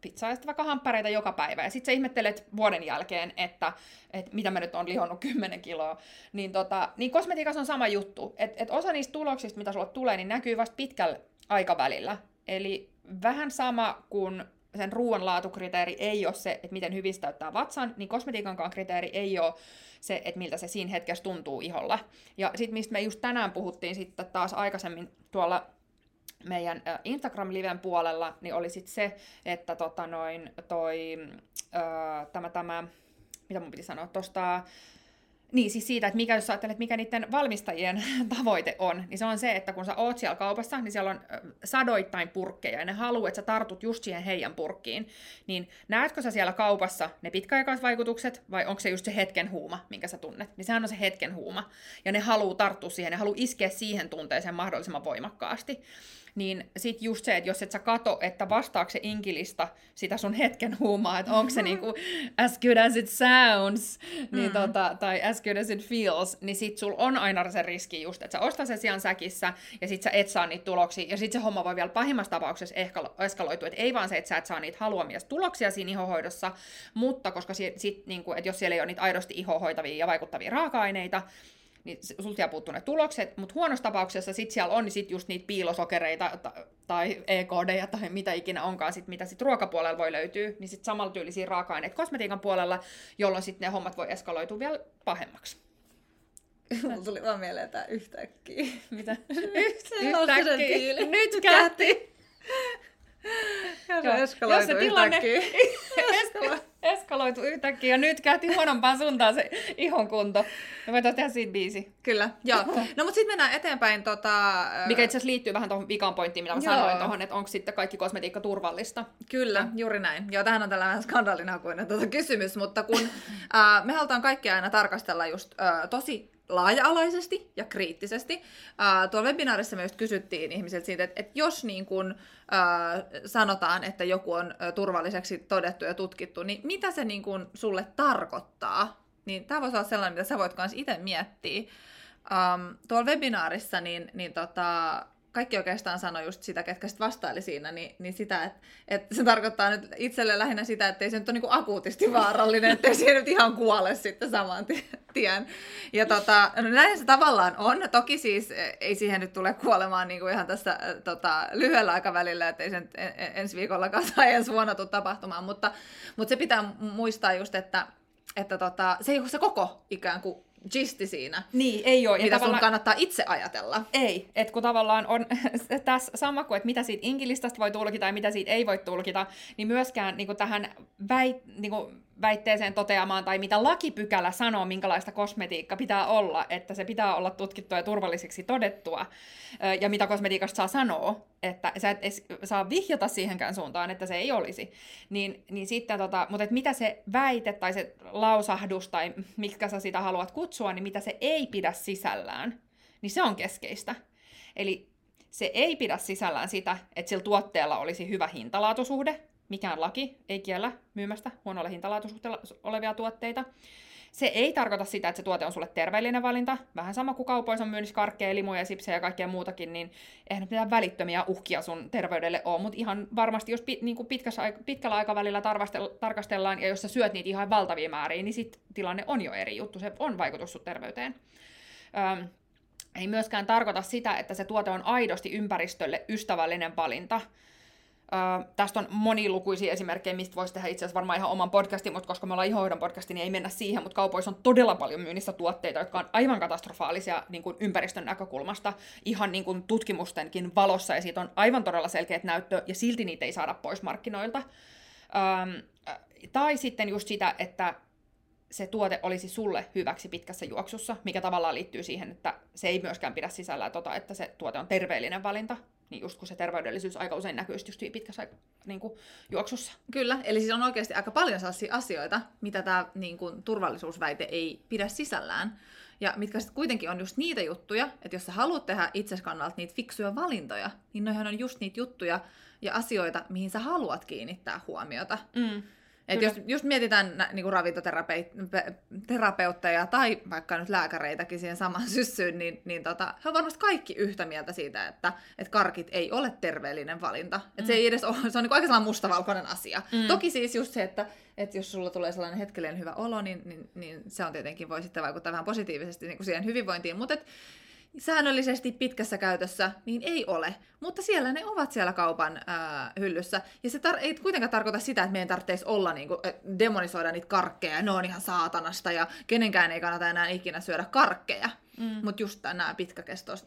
Speaker 2: pizzaa ja vaikka hamppareita joka päivä, ja sitten sä ihmettelet vuoden jälkeen, että, että mitä mä nyt on lihonnut 10 kiloa, niin, tota, niin kosmetiikassa on sama juttu. Että et osa niistä tuloksista, mitä sulla tulee, niin näkyy vasta pitkällä aikavälillä. Eli vähän sama kuin sen ruoanlaatukriteeri ei ole se, että miten hyvin täyttää vatsan, niin kosmetiikankaan kriteeri ei ole se, että miltä se siinä hetkessä tuntuu iholla. Ja sitten mistä me just tänään puhuttiin sitten taas aikaisemmin tuolla meidän Instagram-liven puolella, niin oli sitten se, että tota noin, toi, ö, tämä, tämä, mitä mun piti sanoa, tuosta niin, siis siitä, että mikä, jos ajattelet, mikä niiden valmistajien tavoite on, niin se on se, että kun sä oot siellä kaupassa, niin siellä on sadoittain purkkeja, ja ne haluaa, että sä tartut just siihen heidän purkkiin. Niin näetkö sä siellä kaupassa ne pitkäaikaisvaikutukset, vai onko se just se hetken huuma, minkä sä tunnet? Niin sehän on se hetken huuma. Ja ne haluaa tarttua siihen, ne haluaa iskeä siihen tunteeseen mahdollisimman voimakkaasti niin sit just se, että jos et sä kato, että vastaako se inkilista sitä sun hetken huumaa, että onko se niinku as good as it sounds, niin mm. tota, tai as good as it feels, niin sit sul on aina se riski just, että sä ostat sen sijaan säkissä, ja sit sä et saa niitä tuloksia, ja sit se homma voi vielä pahimmassa tapauksessa eskaloitua, että ei vaan se, että sä et saa niitä haluamia tuloksia siinä ihohoidossa, mutta koska sit, sit niinku, että jos siellä ei ole niitä aidosti ihohoitavia ja vaikuttavia raaka-aineita, niin sulta jää puuttuu ne tulokset, mutta huonossa tapauksessa sit siellä on sit just niitä piilosokereita tai EKD tai mitä ikinä onkaan, sit, mitä sit ruokapuolella voi löytyä, niin sit samalla tyylisiä raaka-aineita kosmetiikan puolella, jolloin sitten ne hommat voi eskaloitua vielä pahemmaksi.
Speaker 1: Mulla tuli vaan mieleen tää yhtäkkiä.
Speaker 2: Mitä? yhtäkkiä. Nyt kähti.
Speaker 1: Ja se eskaloitu se tilanne
Speaker 2: yhtäkkiä. eskaloitu yhtäkkiä ja nyt kähti huonompaan suuntaan se ihon kunto. Me voitaisiin tehdä siitä biisi.
Speaker 1: Kyllä, joo. No mutta sitten mennään eteenpäin. Tota,
Speaker 2: Mikä itse asiassa liittyy vähän tuohon vikan pointtiin, mitä mä joo. sanoin tuohon, että onko sitten kaikki kosmetiikka turvallista.
Speaker 1: Kyllä, juuri näin. Joo, tähän on tällä vähän skandaalinakuinen tuota kysymys, mutta kun äh, me halutaan kaikki aina tarkastella just äh, tosi laaja-alaisesti ja kriittisesti. Uh, tuolla webinaarissa me just kysyttiin ihmisiltä siitä, että, että jos niin kun, uh, sanotaan, että joku on turvalliseksi todettu ja tutkittu, niin mitä se niin kun sulle tarkoittaa? Niin tämä voisi olla sellainen, mitä sä voit myös itse miettiä. um, tuolla webinaarissa niin, niin tota, kaikki oikeastaan sanoi just sitä, ketkä sitten vastaili siinä, niin, niin sitä, että, että se tarkoittaa nyt itselle lähinnä sitä, että ei se nyt ole niin akuutisti vaarallinen, että se nyt ihan kuole sitten saman tien. Ja tota, no näin se tavallaan on. Toki siis e, ei siihen nyt tule kuolemaan niin kuin ihan tässä e, tota, lyhyellä aikavälillä, että ei se nyt e, ensi viikolla tai ensi vuonna tule tapahtumaan, mutta, mutta se pitää muistaa just, että, että tota, se ei ole se koko ikään kuin gisti siinä.
Speaker 2: Niin, ei ole.
Speaker 1: Mitä sun kannattaa itse ajatella.
Speaker 2: Ei, että kun tavallaan on tässä sama kuin, että mitä siitä inkilistasta voi tulkita ja mitä siitä ei voi tulkita, niin myöskään niin kuin tähän väit, niin kuin väitteeseen toteamaan tai mitä lakipykälä sanoo, minkälaista kosmetiikka pitää olla, että se pitää olla tutkittua ja turvalliseksi todettua, ja mitä kosmetiikasta saa sanoa, että sä et saa vihjata siihenkään suuntaan, että se ei olisi. Niin, niin sitten, tota, mutta et mitä se väite tai se lausahdus tai mitkä sä sitä haluat kutsua, niin mitä se ei pidä sisällään, niin se on keskeistä. Eli se ei pidä sisällään sitä, että sillä tuotteella olisi hyvä hintalaatusuhde, mikään laki ei kiellä myymästä huonolla hintalaatusuhteella olevia tuotteita. Se ei tarkoita sitä, että se tuote on sulle terveellinen valinta. Vähän sama kuin kaupoissa on myynnissä karkkeja, limuja, sipsejä ja kaikkea muutakin, niin eihän mitään välittömiä uhkia sun terveydelle ole. Mutta ihan varmasti, jos niin kuin pitkällä aikavälillä tarkastellaan ja jos sä syöt niitä ihan valtavia määriä, niin sit tilanne on jo eri juttu. Se on vaikutus sun terveyteen. Öm, ei myöskään tarkoita sitä, että se tuote on aidosti ympäristölle ystävällinen valinta. Tästä on monilukuisia esimerkkejä, mistä voisi tehdä itse asiassa varmaan ihan oman podcastin, mutta koska me ollaan ihohoidon podcasti, niin ei mennä siihen, mutta kaupoissa on todella paljon myynnissä tuotteita, jotka on aivan katastrofaalisia niin kuin ympäristön näkökulmasta, ihan niin kuin tutkimustenkin valossa, ja siitä on aivan todella selkeät näyttö, ja silti niitä ei saada pois markkinoilta. Um, tai sitten just sitä, että se tuote olisi sulle hyväksi pitkässä juoksussa, mikä tavallaan liittyy siihen, että se ei myöskään pidä sisällä tota, että se tuote on terveellinen valinta, niin just kun se terveydellisyys aika usein näkyy just pitkässä niin kuin, juoksussa.
Speaker 1: Kyllä, eli siis on oikeasti aika paljon sellaisia asioita, mitä tämä niin kuin, turvallisuusväite ei pidä sisällään. Ja mitkä sitten kuitenkin on just niitä juttuja, että jos sä haluat tehdä itsesi kannalta niitä fiksuja valintoja, niin noihän on just niitä juttuja ja asioita, mihin sä haluat kiinnittää huomiota. Mm. Et jos, jos mietitään niin kuin ravintoterapeutteja tai vaikka nyt lääkäreitäkin siihen samaan syssyyn, niin, niin tota, he on varmasti kaikki yhtä mieltä siitä, että, että karkit ei ole terveellinen valinta. Et mm. se ei edes ole, se on niin aika sellainen mustavalkoinen asia. Mm. Toki siis just se, että, että jos sulla tulee sellainen hetkellinen hyvä olo, niin, niin, niin se on tietenkin voi sitten vaikuttaa vähän positiivisesti niin kuin siihen hyvinvointiin, mutta et, säännöllisesti pitkässä käytössä, niin ei ole. Mutta siellä ne ovat siellä kaupan ää, hyllyssä. Ja se tar- ei kuitenkaan tarkoita sitä, että meidän tarvitsisi olla niin kuin, demonisoida niitä karkkeja, ne on ihan saatanasta ja kenenkään ei kannata enää ikinä syödä karkkeja. Mm. Mutta just nämä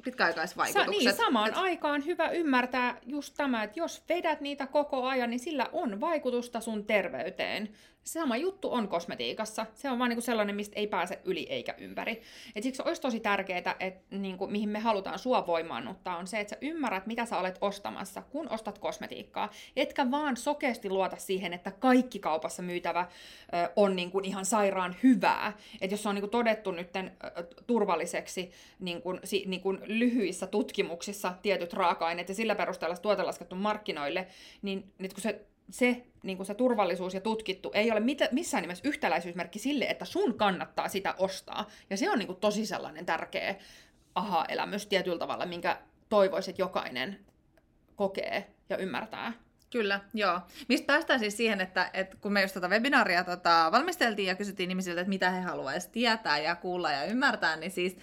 Speaker 1: pitkäaikaisvaikutukset.
Speaker 2: Sa- niin, samaan et... aikaan hyvä ymmärtää just tämä, että jos vedät niitä koko ajan, niin sillä on vaikutusta sun terveyteen. Sama juttu on kosmetiikassa. Se on vaan niinku sellainen, mistä ei pääse yli eikä ympäri. Et siksi olisi tosi tärkeää, että niinku, mihin me halutaan sua voimaannuttaa, on se, että sä ymmärrät, mitä sä olet ostamassa, kun ostat kosmetiikkaa. Etkä vaan sokeasti luota siihen, että kaikki kaupassa myytävä ö, on niinku ihan sairaan hyvää. Että jos se on niinku todettu nyt turvalliseksi niinku, si, niinku lyhyissä tutkimuksissa tietyt raaka-aineet ja sillä perusteella tuote laskettu markkinoille, niin nyt kun se se, niin kuin se turvallisuus ja tutkittu ei ole mit- missään nimessä yhtäläisyysmerkki sille, että sun kannattaa sitä ostaa. Ja se on niin kuin tosi sellainen tärkeä aha-elämys tietyllä tavalla, minkä toivoisit, että jokainen kokee ja ymmärtää.
Speaker 1: Kyllä, joo. Mistä päästään siis siihen, että, että kun me just tätä webinaaria tota, valmisteltiin ja kysyttiin ihmisiltä, että mitä he haluaisivat tietää ja kuulla ja ymmärtää, niin siis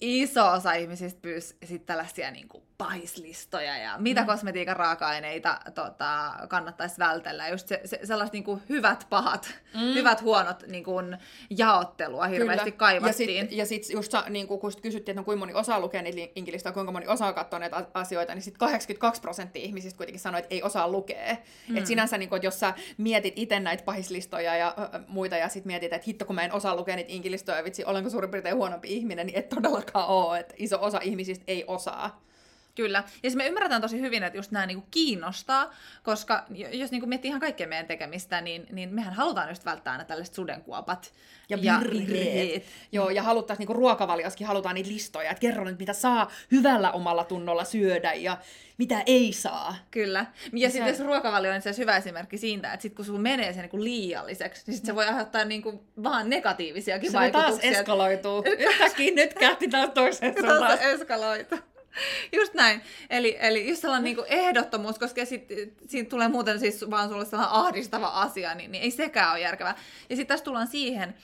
Speaker 1: iso osa ihmisistä pyysi sitten tällaisia niin kuin pahislistoja ja mitä mm. kosmetiikan raaka-aineita tota, kannattaisi vältellä. Just se, se, sellaiset niin kuin hyvät, pahat, mm. hyvät, huonot niin kuin, jaottelua hirveästi Kyllä. kaivattiin.
Speaker 2: Ja sitten sit just niin kuin, kun sit kysyttiin, että no, kuinka moni osaa lukea niitä inkilistä, kuinka moni osaa katsoa näitä asioita, niin sitten 82 prosenttia ihmisistä kuitenkin sanoi, että ei osaa lukea. Mm. Et sinänsä, niin kuin, että jos sä mietit itse näitä pahislistoja ja ö, muita ja sitten mietit, että hitto kun mä en osaa lukea niitä inkilistoja, vitsi, olenko suurin piirtein huonompi ihminen, niin et todellakaan ole, että iso osa ihmisistä ei osaa.
Speaker 1: Kyllä. Ja siis me ymmärretään tosi hyvin, että just nämä niinku kiinnostaa, koska jos niinku miettii ihan kaikkea meidän tekemistä, niin, niin mehän halutaan just välttää aina tällaiset sudenkuopat.
Speaker 2: Ja virreet. Joo, ja haluttaisiin niinku ruokavalioskin, halutaan niitä listoja, että kerro nyt, mitä saa hyvällä omalla tunnolla syödä ja mitä ei saa.
Speaker 1: Kyllä. Ja sitten jos ruokavalio on se hyvä esimerkki siitä, että sit kun sulla menee se niinku liialliseksi, niin sit se voi aiheuttaa niinku vaan negatiivisiakin
Speaker 2: se
Speaker 1: vaikutuksia.
Speaker 2: Se taas eskaloituu. Yhtäkkiä nyt kähti taas toiseen suuntaan.
Speaker 1: Taas eskaloituu. Just näin. Eli, eli just sellainen niin ehdottomuus, koska sit, siitä tulee muuten siis vaan sulle sellainen ahdistava asia, niin, niin ei sekään ole järkevää. Ja sitten tässä tullaan siihen,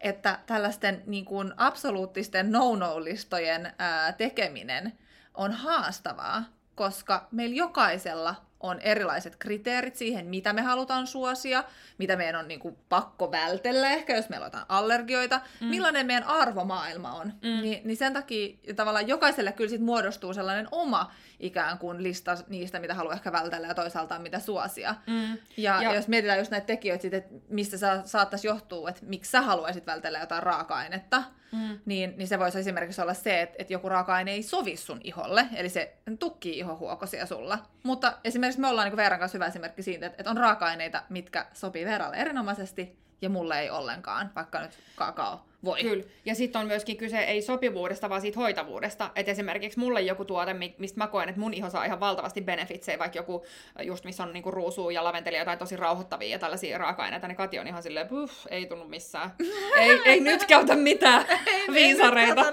Speaker 1: että tällaisten niin kuin absoluuttisten no-no-listojen ää, tekeminen on haastavaa, koska meillä jokaisella on erilaiset kriteerit siihen, mitä me halutaan suosia, mitä meidän on niin kuin, pakko vältellä ehkä, jos meillä on jotain allergioita, mm. millainen meidän arvomaailma on. Mm. Ni, niin sen takia tavallaan jokaiselle kyllä sit muodostuu sellainen oma ikään kuin lista niistä, mitä haluaa ehkä vältellä ja toisaalta mitä suosia. Mm. Ja, ja jos mietitään just näitä tekijöitä, sit, että mistä sä saattaisi johtua, että miksi sä haluaisit vältellä jotain raaka-ainetta, mm. niin, niin se voisi esimerkiksi olla se, että, että joku raaka-aine ei sovi sun iholle, eli se tukkii ihohuokosia sulla. Mutta esimerkiksi me ollaan niin Veeran kanssa hyvä esimerkki siitä, että, että on raaka-aineita, mitkä sopii Veeralle erinomaisesti, ja mulle ei ollenkaan, vaikka nyt kakao voi.
Speaker 2: Kyllä. Ja sitten on myöskin kyse ei sopivuudesta, vaan siitä hoitavuudesta. Että esimerkiksi mulle joku tuote, mistä mä koen, että mun iho saa ihan valtavasti benefitsejä, vaikka joku, just missä on niinku ruusu ja laventelia jotain tosi rauhoittavia ja tällaisia raaka-aineita, niin Kati on ihan silleen, puh, ei tunnu missään. ei, ei nyt käytä mitään viisareita.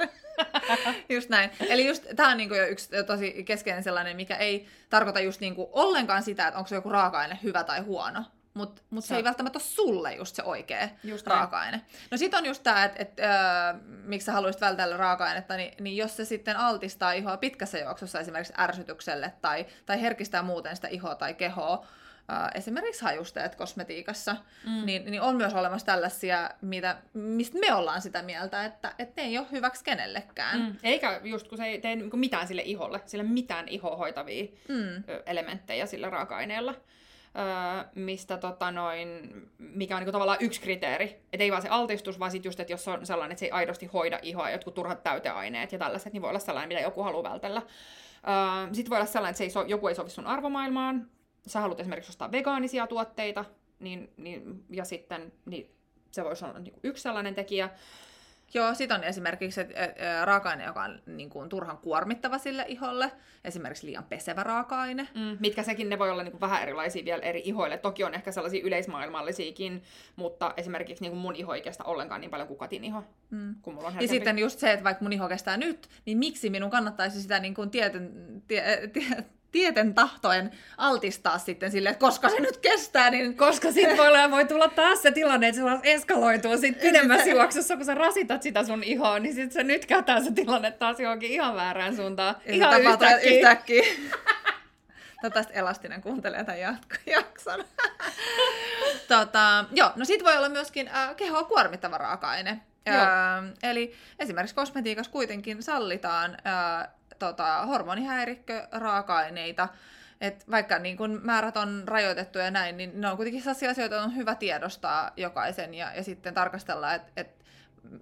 Speaker 1: just näin. Eli just tämä on niinku yksi tosi keskeinen sellainen, mikä ei tarkoita just niinku ollenkaan sitä, että onko se joku raaka-aine hyvä tai huono, mutta mut se, se ei välttämättä ole sulle just se oikea just raaka-aine. No sit on just tämä, että et, äh, miksi sä haluaisit vältellä raaka-ainetta, niin, niin jos se sitten altistaa ihoa pitkässä juoksussa esimerkiksi ärsytykselle tai, tai herkistää muuten sitä ihoa tai kehoa, äh, esimerkiksi hajusteet kosmetiikassa, mm. niin, niin on myös olemassa tällaisia, mitä, mistä me ollaan sitä mieltä, että, että ne ei ole hyväksi kenellekään. Mm.
Speaker 2: Eikä just kun se ei tee niinku mitään sille iholle, sille mitään ihohoitavia mm. elementtejä sillä raaka-aineella mistä tota noin, mikä on niinku tavallaan yksi kriteeri. Että ei vaan se altistus, vaan sit just, että jos on sellainen, että se ei aidosti hoida ihoa, jotkut turhat täyteaineet ja tällaiset, niin voi olla sellainen, mitä joku haluaa vältellä. Sitten voi olla sellainen, että se ei so, joku ei sovi sun arvomaailmaan. Sä haluat esimerkiksi ostaa vegaanisia tuotteita, niin, niin, ja sitten niin se voisi olla niin yksi sellainen tekijä.
Speaker 1: Joo, sit on esimerkiksi et, et, raaka-aine, joka on niin kuin, turhan kuormittava sille iholle. Esimerkiksi liian pesevä raaka-aine.
Speaker 2: Mm, mitkä sekin, ne voi olla niin kuin, vähän erilaisia vielä eri ihoille. Toki on ehkä sellaisia yleismaailmallisiakin, mutta esimerkiksi niin kuin mun iho ei kestä ollenkaan niin paljon kuin Katin iho. Mm. Kun mulla on
Speaker 1: ja sitten just se, että vaikka mun iho kestää nyt, niin miksi minun kannattaisi sitä niin kuin tietyn, tie, tie, tieten tahtoen altistaa sitten sille, että koska se nyt kestää, niin...
Speaker 2: Koska sitten voi, olla, voi tulla taas se tilanne, että se eskaloituu sitten pidemmässä juoksussa, kun sä rasitat sitä sun ihoa, niin sitten se nyt kätää se tilanne taas johonkin ihan väärään suuntaan. Ja ihan yhtäkkiä. yhtäkkiä.
Speaker 1: Toivottavasti Elastinen kuuntelee tämän jakson. tota, joo, no sit voi olla myöskin äh, kehoa kuormittava raaka-aine. Äh, eli esimerkiksi kosmetiikassa kuitenkin sallitaan äh, tota, hormonihäirikkö, raaka-aineita, et vaikka niin kun määrät on rajoitettu ja näin, niin ne on kuitenkin sellaisia asioita, on hyvä tiedostaa jokaisen ja, ja sitten tarkastella, että et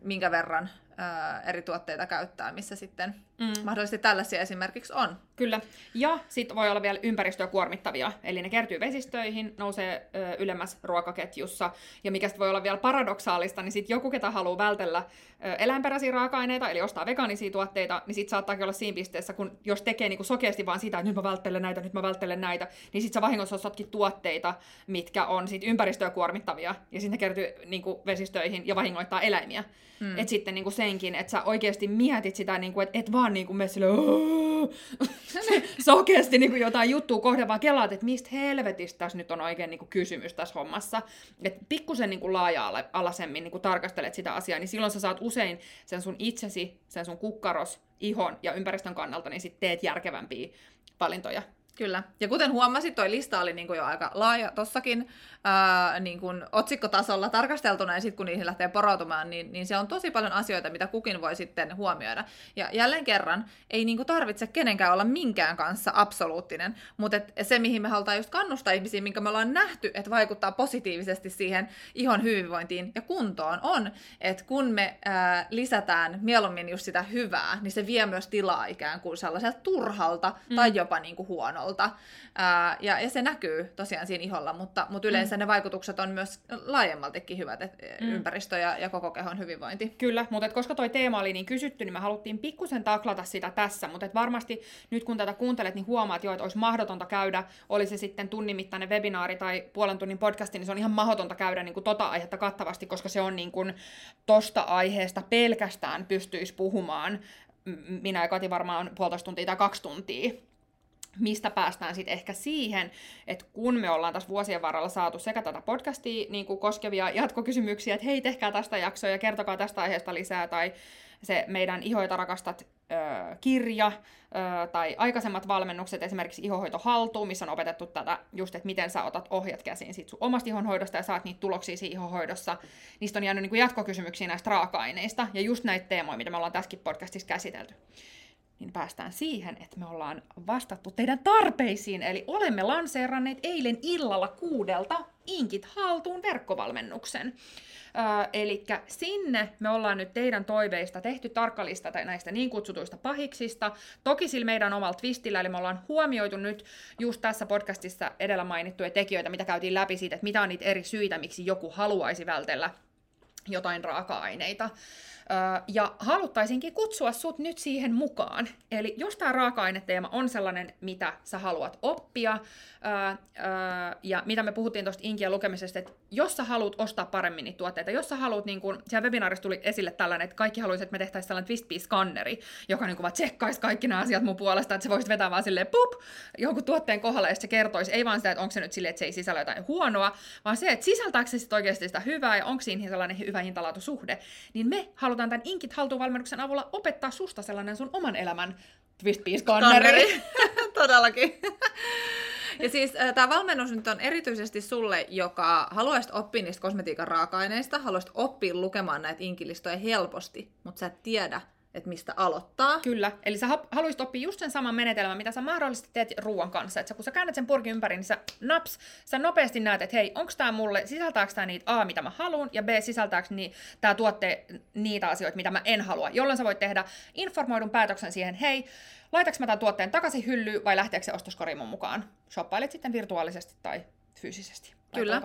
Speaker 1: minkä verran ää, eri tuotteita käyttää, missä sitten mm. mahdollisesti tällaisia esimerkiksi on.
Speaker 2: Kyllä. Ja sitten voi olla vielä ympäristöä kuormittavia, eli ne kertyy vesistöihin, nousee ö, ylemmäs ruokaketjussa. Ja mikä voi olla vielä paradoksaalista, niin sitten joku, ketä haluaa vältellä ö, eläinperäisiä raaka-aineita, eli ostaa vegaanisia tuotteita, niin sitten saattaakin olla siinä pisteessä, kun jos tekee niinku sokeasti vaan sitä, että nyt mä välttelen näitä, nyt mä välttelen näitä, niin sitten sä vahingossa ostatkin tuotteita, mitkä on sit ympäristöä kuormittavia, ja sitten ne kertyy niinku vesistöihin ja vahingoittaa eläimiä. Mm. Että sitten niinku senkin, että sä oikeasti mietit sitä, niinku, että et vaan niinku me sille, sokeasti niin kuin jotain juttua kohde, vaan kelaat, että mistä helvetistä tässä nyt on oikein niin kuin kysymys tässä hommassa. Että pikkusen niin kuin laaja-alaisemmin niin kuin tarkastelet sitä asiaa, niin silloin sä saat usein sen sun itsesi, sen sun kukkaros, ihon ja ympäristön kannalta, niin sitten teet järkevämpiä valintoja.
Speaker 1: Kyllä. Ja kuten huomasit, toi lista oli niin kuin jo aika laaja tossakin ää, niin kuin otsikkotasolla tarkasteltuna, ja sitten kun niihin lähtee porautumaan, niin, niin se on tosi paljon asioita, mitä kukin voi sitten huomioida. Ja jälleen kerran, ei niin kuin tarvitse kenenkään olla minkään kanssa absoluuttinen, mutta et se, mihin me halutaan just kannustaa ihmisiä, minkä me ollaan nähty, että vaikuttaa positiivisesti siihen ihon hyvinvointiin ja kuntoon, on, että kun me ää, lisätään mieluummin just sitä hyvää, niin se vie myös tilaa ikään kuin sellaiselta turhalta mm. tai jopa niin kuin huonolta. Ää, ja, ja se näkyy tosiaan siinä iholla, mutta, mutta yleensä mm. ne vaikutukset on myös laajemmaltikin hyvät, että mm. ympäristö ja, ja koko kehon hyvinvointi.
Speaker 2: Kyllä, mutta koska toi teema oli niin kysytty, niin me haluttiin pikkusen taklata sitä tässä, mutta varmasti nyt kun tätä kuuntelet, niin huomaat jo, että olisi mahdotonta käydä, oli se sitten tunnin mittainen webinaari tai puolen tunnin podcasti, niin se on ihan mahdotonta käydä niin kuin tota aihetta kattavasti, koska se on niin kuin tosta aiheesta pelkästään pystyisi puhumaan minä ja Kati varmaan puolitoista tuntia tai kaksi tuntia mistä päästään sitten ehkä siihen, että kun me ollaan tässä vuosien varrella saatu sekä tätä podcastia niin kuin koskevia jatkokysymyksiä, että hei, tehkää tästä jaksoa ja kertokaa tästä aiheesta lisää, tai se meidän Ihoita rakastat kirja, tai aikaisemmat valmennukset, esimerkiksi Ihohoito haltuun, missä on opetettu tätä just, että miten sä otat ohjat käsiin sit sun omasta ihonhoidosta ja saat niitä tuloksia siinä ihohoidossa. Niistä on jäänyt niin kuin jatkokysymyksiä näistä raaka-aineista, ja just näitä teemoja, mitä me ollaan tässäkin podcastissa käsitelty niin päästään siihen, että me ollaan vastattu teidän tarpeisiin, eli olemme lanseeranneet eilen illalla kuudelta Inkit haltuun verkkovalmennuksen. Öö, eli sinne me ollaan nyt teidän toiveista tehty tarkkalista tai näistä niin kutsutuista pahiksista. Toki sillä meidän omalla twistillä, eli me ollaan huomioitu nyt just tässä podcastissa edellä mainittuja tekijöitä, mitä käytiin läpi siitä, että mitä on niitä eri syitä, miksi joku haluaisi vältellä jotain raaka-aineita. Ja haluttaisinkin kutsua sut nyt siihen mukaan. Eli jos tämä raaka-aineteema on sellainen, mitä sä haluat oppia, ja mitä me puhuttiin tuosta Inkian lukemisesta, että jos sä haluat ostaa paremmin niitä tuotteita, jos sä haluat, niin kun, siellä webinaarissa tuli esille tällainen, että kaikki haluaisivat, että me tehtäisiin sellainen twist skanneri joka niin vaan tsekkaisi kaikki nämä asiat mun puolesta, että se voisi vetää vaan silleen pup, jonkun tuotteen kohdalla, ja se kertoisi, ei vaan sitä, että onko se nyt silleen, että se ei sisällä jotain huonoa, vaan se, että sisältääkö se sitten oikeasti sitä hyvää, ja onko siinä sellainen hyvä hintalaatusuhde, niin me halutaan tämän Inkit haltuun avulla opettaa susta sellainen sun oman elämän twist skanneri
Speaker 1: Todellakin. Ja siis tämä valmennus nyt on erityisesti sulle, joka haluaisit oppia niistä kosmetiikan raaka-aineista, haluaisit oppia lukemaan näitä inkilistoja helposti, mutta sä et tiedä, että mistä aloittaa.
Speaker 2: Kyllä, eli sä haluaisit oppia just sen saman menetelmän, mitä sä mahdollisesti teet ruoan kanssa. Että kun sä käännät sen purkin ympäri, niin sä naps, sä nopeasti näet, että hei, onko tämä mulle, sisältääkö tämä niitä A, mitä mä haluan, ja B, sisältääkö niin, tämä tuotte niitä asioita, mitä mä en halua. Jolloin sä voit tehdä informoidun päätöksen siihen, hei, laitaks mä tämän tuotteen takaisin hyllyyn vai lähteekö se ostoskoriin mun mukaan? Shoppailet sitten virtuaalisesti tai fyysisesti.
Speaker 1: Kyllä.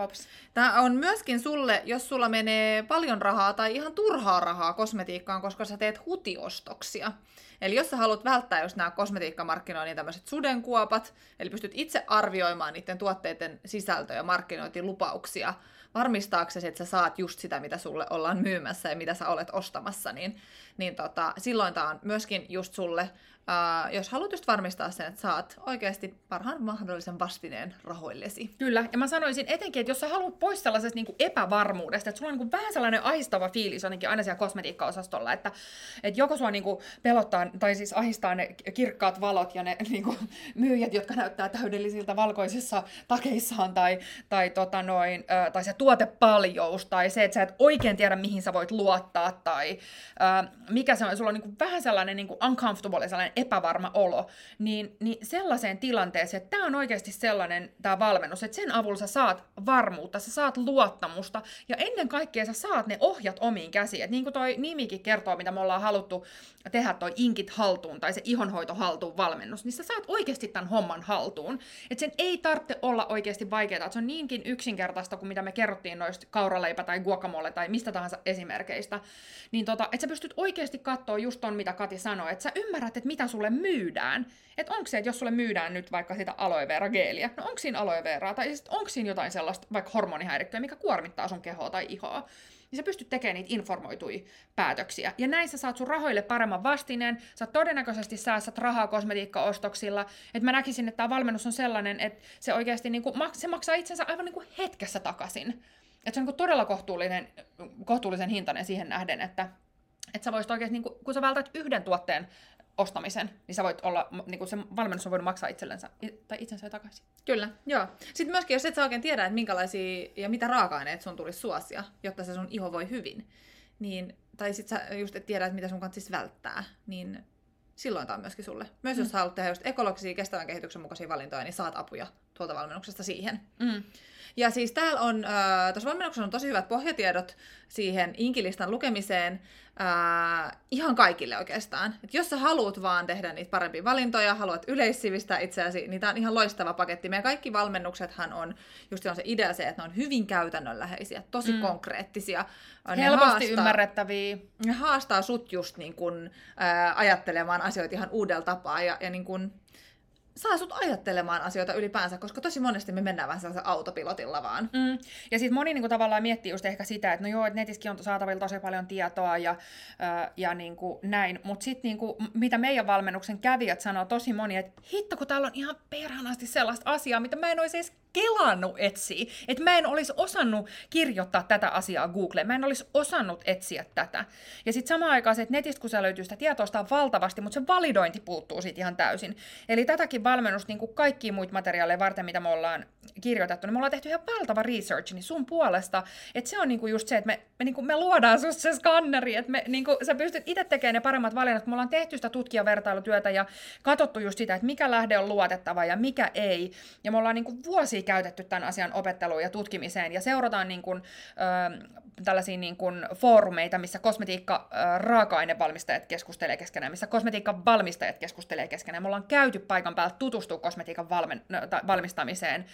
Speaker 1: Tämä on myöskin sulle, jos sulla menee paljon rahaa tai ihan turhaa rahaa kosmetiikkaan, koska sä teet hutiostoksia. Eli jos sä haluat välttää just nämä kosmetiikkamarkkinoinnin tämmöiset sudenkuopat, eli pystyt itse arvioimaan niiden tuotteiden sisältöä ja markkinointilupauksia, varmistaaksesi, että sä saat just sitä, mitä sulle ollaan myymässä ja mitä sä olet ostamassa, niin, niin tota, silloin tämä on myöskin just sulle Uh, jos haluat just varmistaa sen, että saat oikeasti parhaan mahdollisen vastineen rahoillesi.
Speaker 2: Kyllä, ja mä sanoisin etenkin, että jos sä haluat pois sellaisesta niin epävarmuudesta, että sulla on niin vähän sellainen ahistava fiilis ainakin aina siellä kosmetiikkaosastolla, että, että joko sua niin pelottaa, tai siis ahistaa ne kirkkaat valot ja ne niin kuin myyjät, jotka näyttää täydellisiltä valkoisissa takeissaan, tai, tai, tota noin, tai se tuotepaljous, tai se, että sä et oikein tiedä, mihin sä voit luottaa, tai mikä se on, sulla on niin vähän sellainen niin uncomfortable, sellainen epävarma olo, niin, niin sellaiseen tilanteeseen, että tämä on oikeasti sellainen tämä valmennus, että sen avulla sä saat varmuutta, sä saat luottamusta ja ennen kaikkea sä saat ne ohjat omiin käsiin. Et niin kuin toi nimikin kertoo, mitä me ollaan haluttu tehdä toi inkit haltuun tai se ihonhoito haltuun valmennus, niin sä saat oikeasti tämän homman haltuun. Että sen ei tarvitse olla oikeasti vaikeaa, se on niinkin yksinkertaista kuin mitä me kerrottiin noista kauraleipä tai guacamole tai mistä tahansa esimerkkeistä. Niin tota, että sä pystyt oikeasti katsoa just ton, mitä Kati sanoi, että sä ymmärrät, että mitä sulle myydään. Että onko se, että jos sulle myydään nyt vaikka sitä aloe vera geeliä, no onko siinä aloe veraa, tai onko siinä jotain sellaista vaikka hormonihäirikköä, mikä kuormittaa sun kehoa tai ihoa, niin sä pystyt tekemään niitä informoituja päätöksiä. Ja näin sä saat sun rahoille paremman vastineen, sä todennäköisesti säästät rahaa kosmetiikkaostoksilla, että mä näkisin, että tämä valmennus on sellainen, että se oikeasti niinku, se maksaa itsensä aivan niinku hetkessä takaisin. Että se on niinku todella kohtuullinen, kohtuullisen hintainen siihen nähden, että että sä voisit oikeasti, niin kun sä vältät yhden tuotteen ostamisen, niin sä voit olla, niin kuin se valmennus on voinut maksaa itsellensä, tai itsensä takaisin.
Speaker 1: Kyllä, joo. Sitten myöskin, jos et sä oikein tiedä, että minkälaisia ja mitä raaka-aineet sun tulisi suosia, jotta se sun iho voi hyvin, niin, tai sit sä just et tiedä, että mitä sun kannattaisi välttää, niin silloin tämä on myöskin sulle. Myös mm. jos haluat tehdä just ekologisia, kestävän kehityksen mukaisia valintoja, niin saat apuja tuolta valmennuksesta siihen. Mm. Ja siis täällä on, äh, tuossa valmennuksessa on tosi hyvät pohjatiedot siihen inkilistan lukemiseen äh, ihan kaikille oikeastaan. Et jos sä haluat vaan tehdä niitä parempia valintoja, haluat yleissivistää itseäsi, niin tämä on ihan loistava paketti. Meidän kaikki valmennuksethan on, just on se idea se, että ne on hyvin käytännönläheisiä, tosi mm. konkreettisia.
Speaker 2: Helposti haastaa, ymmärrettäviä.
Speaker 1: Ne haastaa sut just niin kun, äh, ajattelemaan asioita ihan uudella tapaa ja, ja niin kun, saa sut ajattelemaan asioita ylipäänsä, koska tosi monesti me mennään vähän sellaisella autopilotilla vaan.
Speaker 2: Mm. Ja sitten moni niinku tavallaan miettii just ehkä sitä, että no joo, että netissäkin on saatavilla tosi paljon tietoa ja, äh, ja niinku näin, mutta sitten niinku, mitä meidän valmennuksen kävijät sanoo tosi moni, että hitto kun täällä on ihan perhanasti sellaista asiaa, mitä mä en olisi edes kelannut etsiä. Että mä en olisi osannut kirjoittaa tätä asiaa Googleen. Mä en olisi osannut etsiä tätä. Ja sitten samaan aikaan se, että netistä kun se löytyy sitä tietoa, sitä on valtavasti, mutta se validointi puuttuu siitä ihan täysin. Eli tätäkin valmennusta, niin kuin kaikkia muita materiaaleja varten, mitä me ollaan kirjoitettu, niin me ollaan tehty ihan valtava research niin sun puolesta. Että se on niin kuin just se, että me, me, niin kuin me luodaan susta se skanneri, että me, niin kuin, sä pystyt itse tekemään ne paremmat valinnat, kun me ollaan tehty sitä tutkijavertailutyötä ja katsottu just sitä, että mikä lähde on luotettava ja mikä ei. Ja me ollaan niin kuin käytetty tämän asian opetteluun ja tutkimiseen. Ja seurataan niin kuin, ö, tällaisia niin kuin foorumeita, missä kosmetiikka raaka-ainevalmistajat keskustelee keskenään, missä kosmetiikan valmistajat keskustelee keskenään. Me ollaan käyty paikan päällä tutustua kosmetiikan valmen, no, valmistamiseen,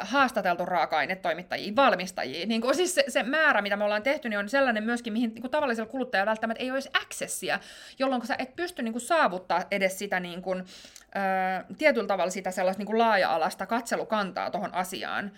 Speaker 2: haastateltu raaka-ainetoimittajia, valmistajia. Niin kuin, siis se, se, määrä, mitä me ollaan tehty, niin on sellainen myöskin, mihin niin kuin tavallisella kuluttajalla välttämättä ei olisi accessia, jolloin sä et pysty niin kuin, saavuttaa edes sitä niin kuin, tietyllä tavalla sitä sellaista niin kuin laaja-alasta katselukantaa tuohon asiaan,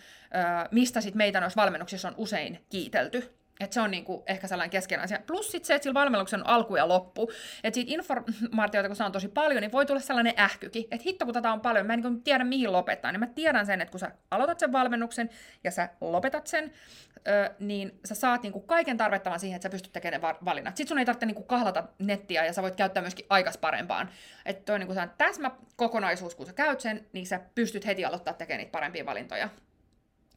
Speaker 2: mistä sitten meitä noissa valmennuksissa on usein kiitelty. Että se on niinku ehkä sellainen keskeinen asia. Plus sit se, että sillä valmennuksen on alku ja loppu. Että siitä informaatiota, kun saa on tosi paljon, niin voi tulla sellainen ähkykin. Että hitto, kun tätä on paljon, mä en niin tiedä mihin lopettaa. Niin mä tiedän sen, että kun sä aloitat sen valmennuksen ja sä lopetat sen, ö, niin sä saat niinku kaiken tarvittavan siihen, että sä pystyt tekemään valinnat. Sitten sun ei tarvitse niinku kahlata nettiä ja sä voit käyttää myöskin aikas parempaan. Että toi niinku täsmä kokonaisuus, kun sä käyt sen, niin sä pystyt heti aloittaa tekemään niitä parempia valintoja.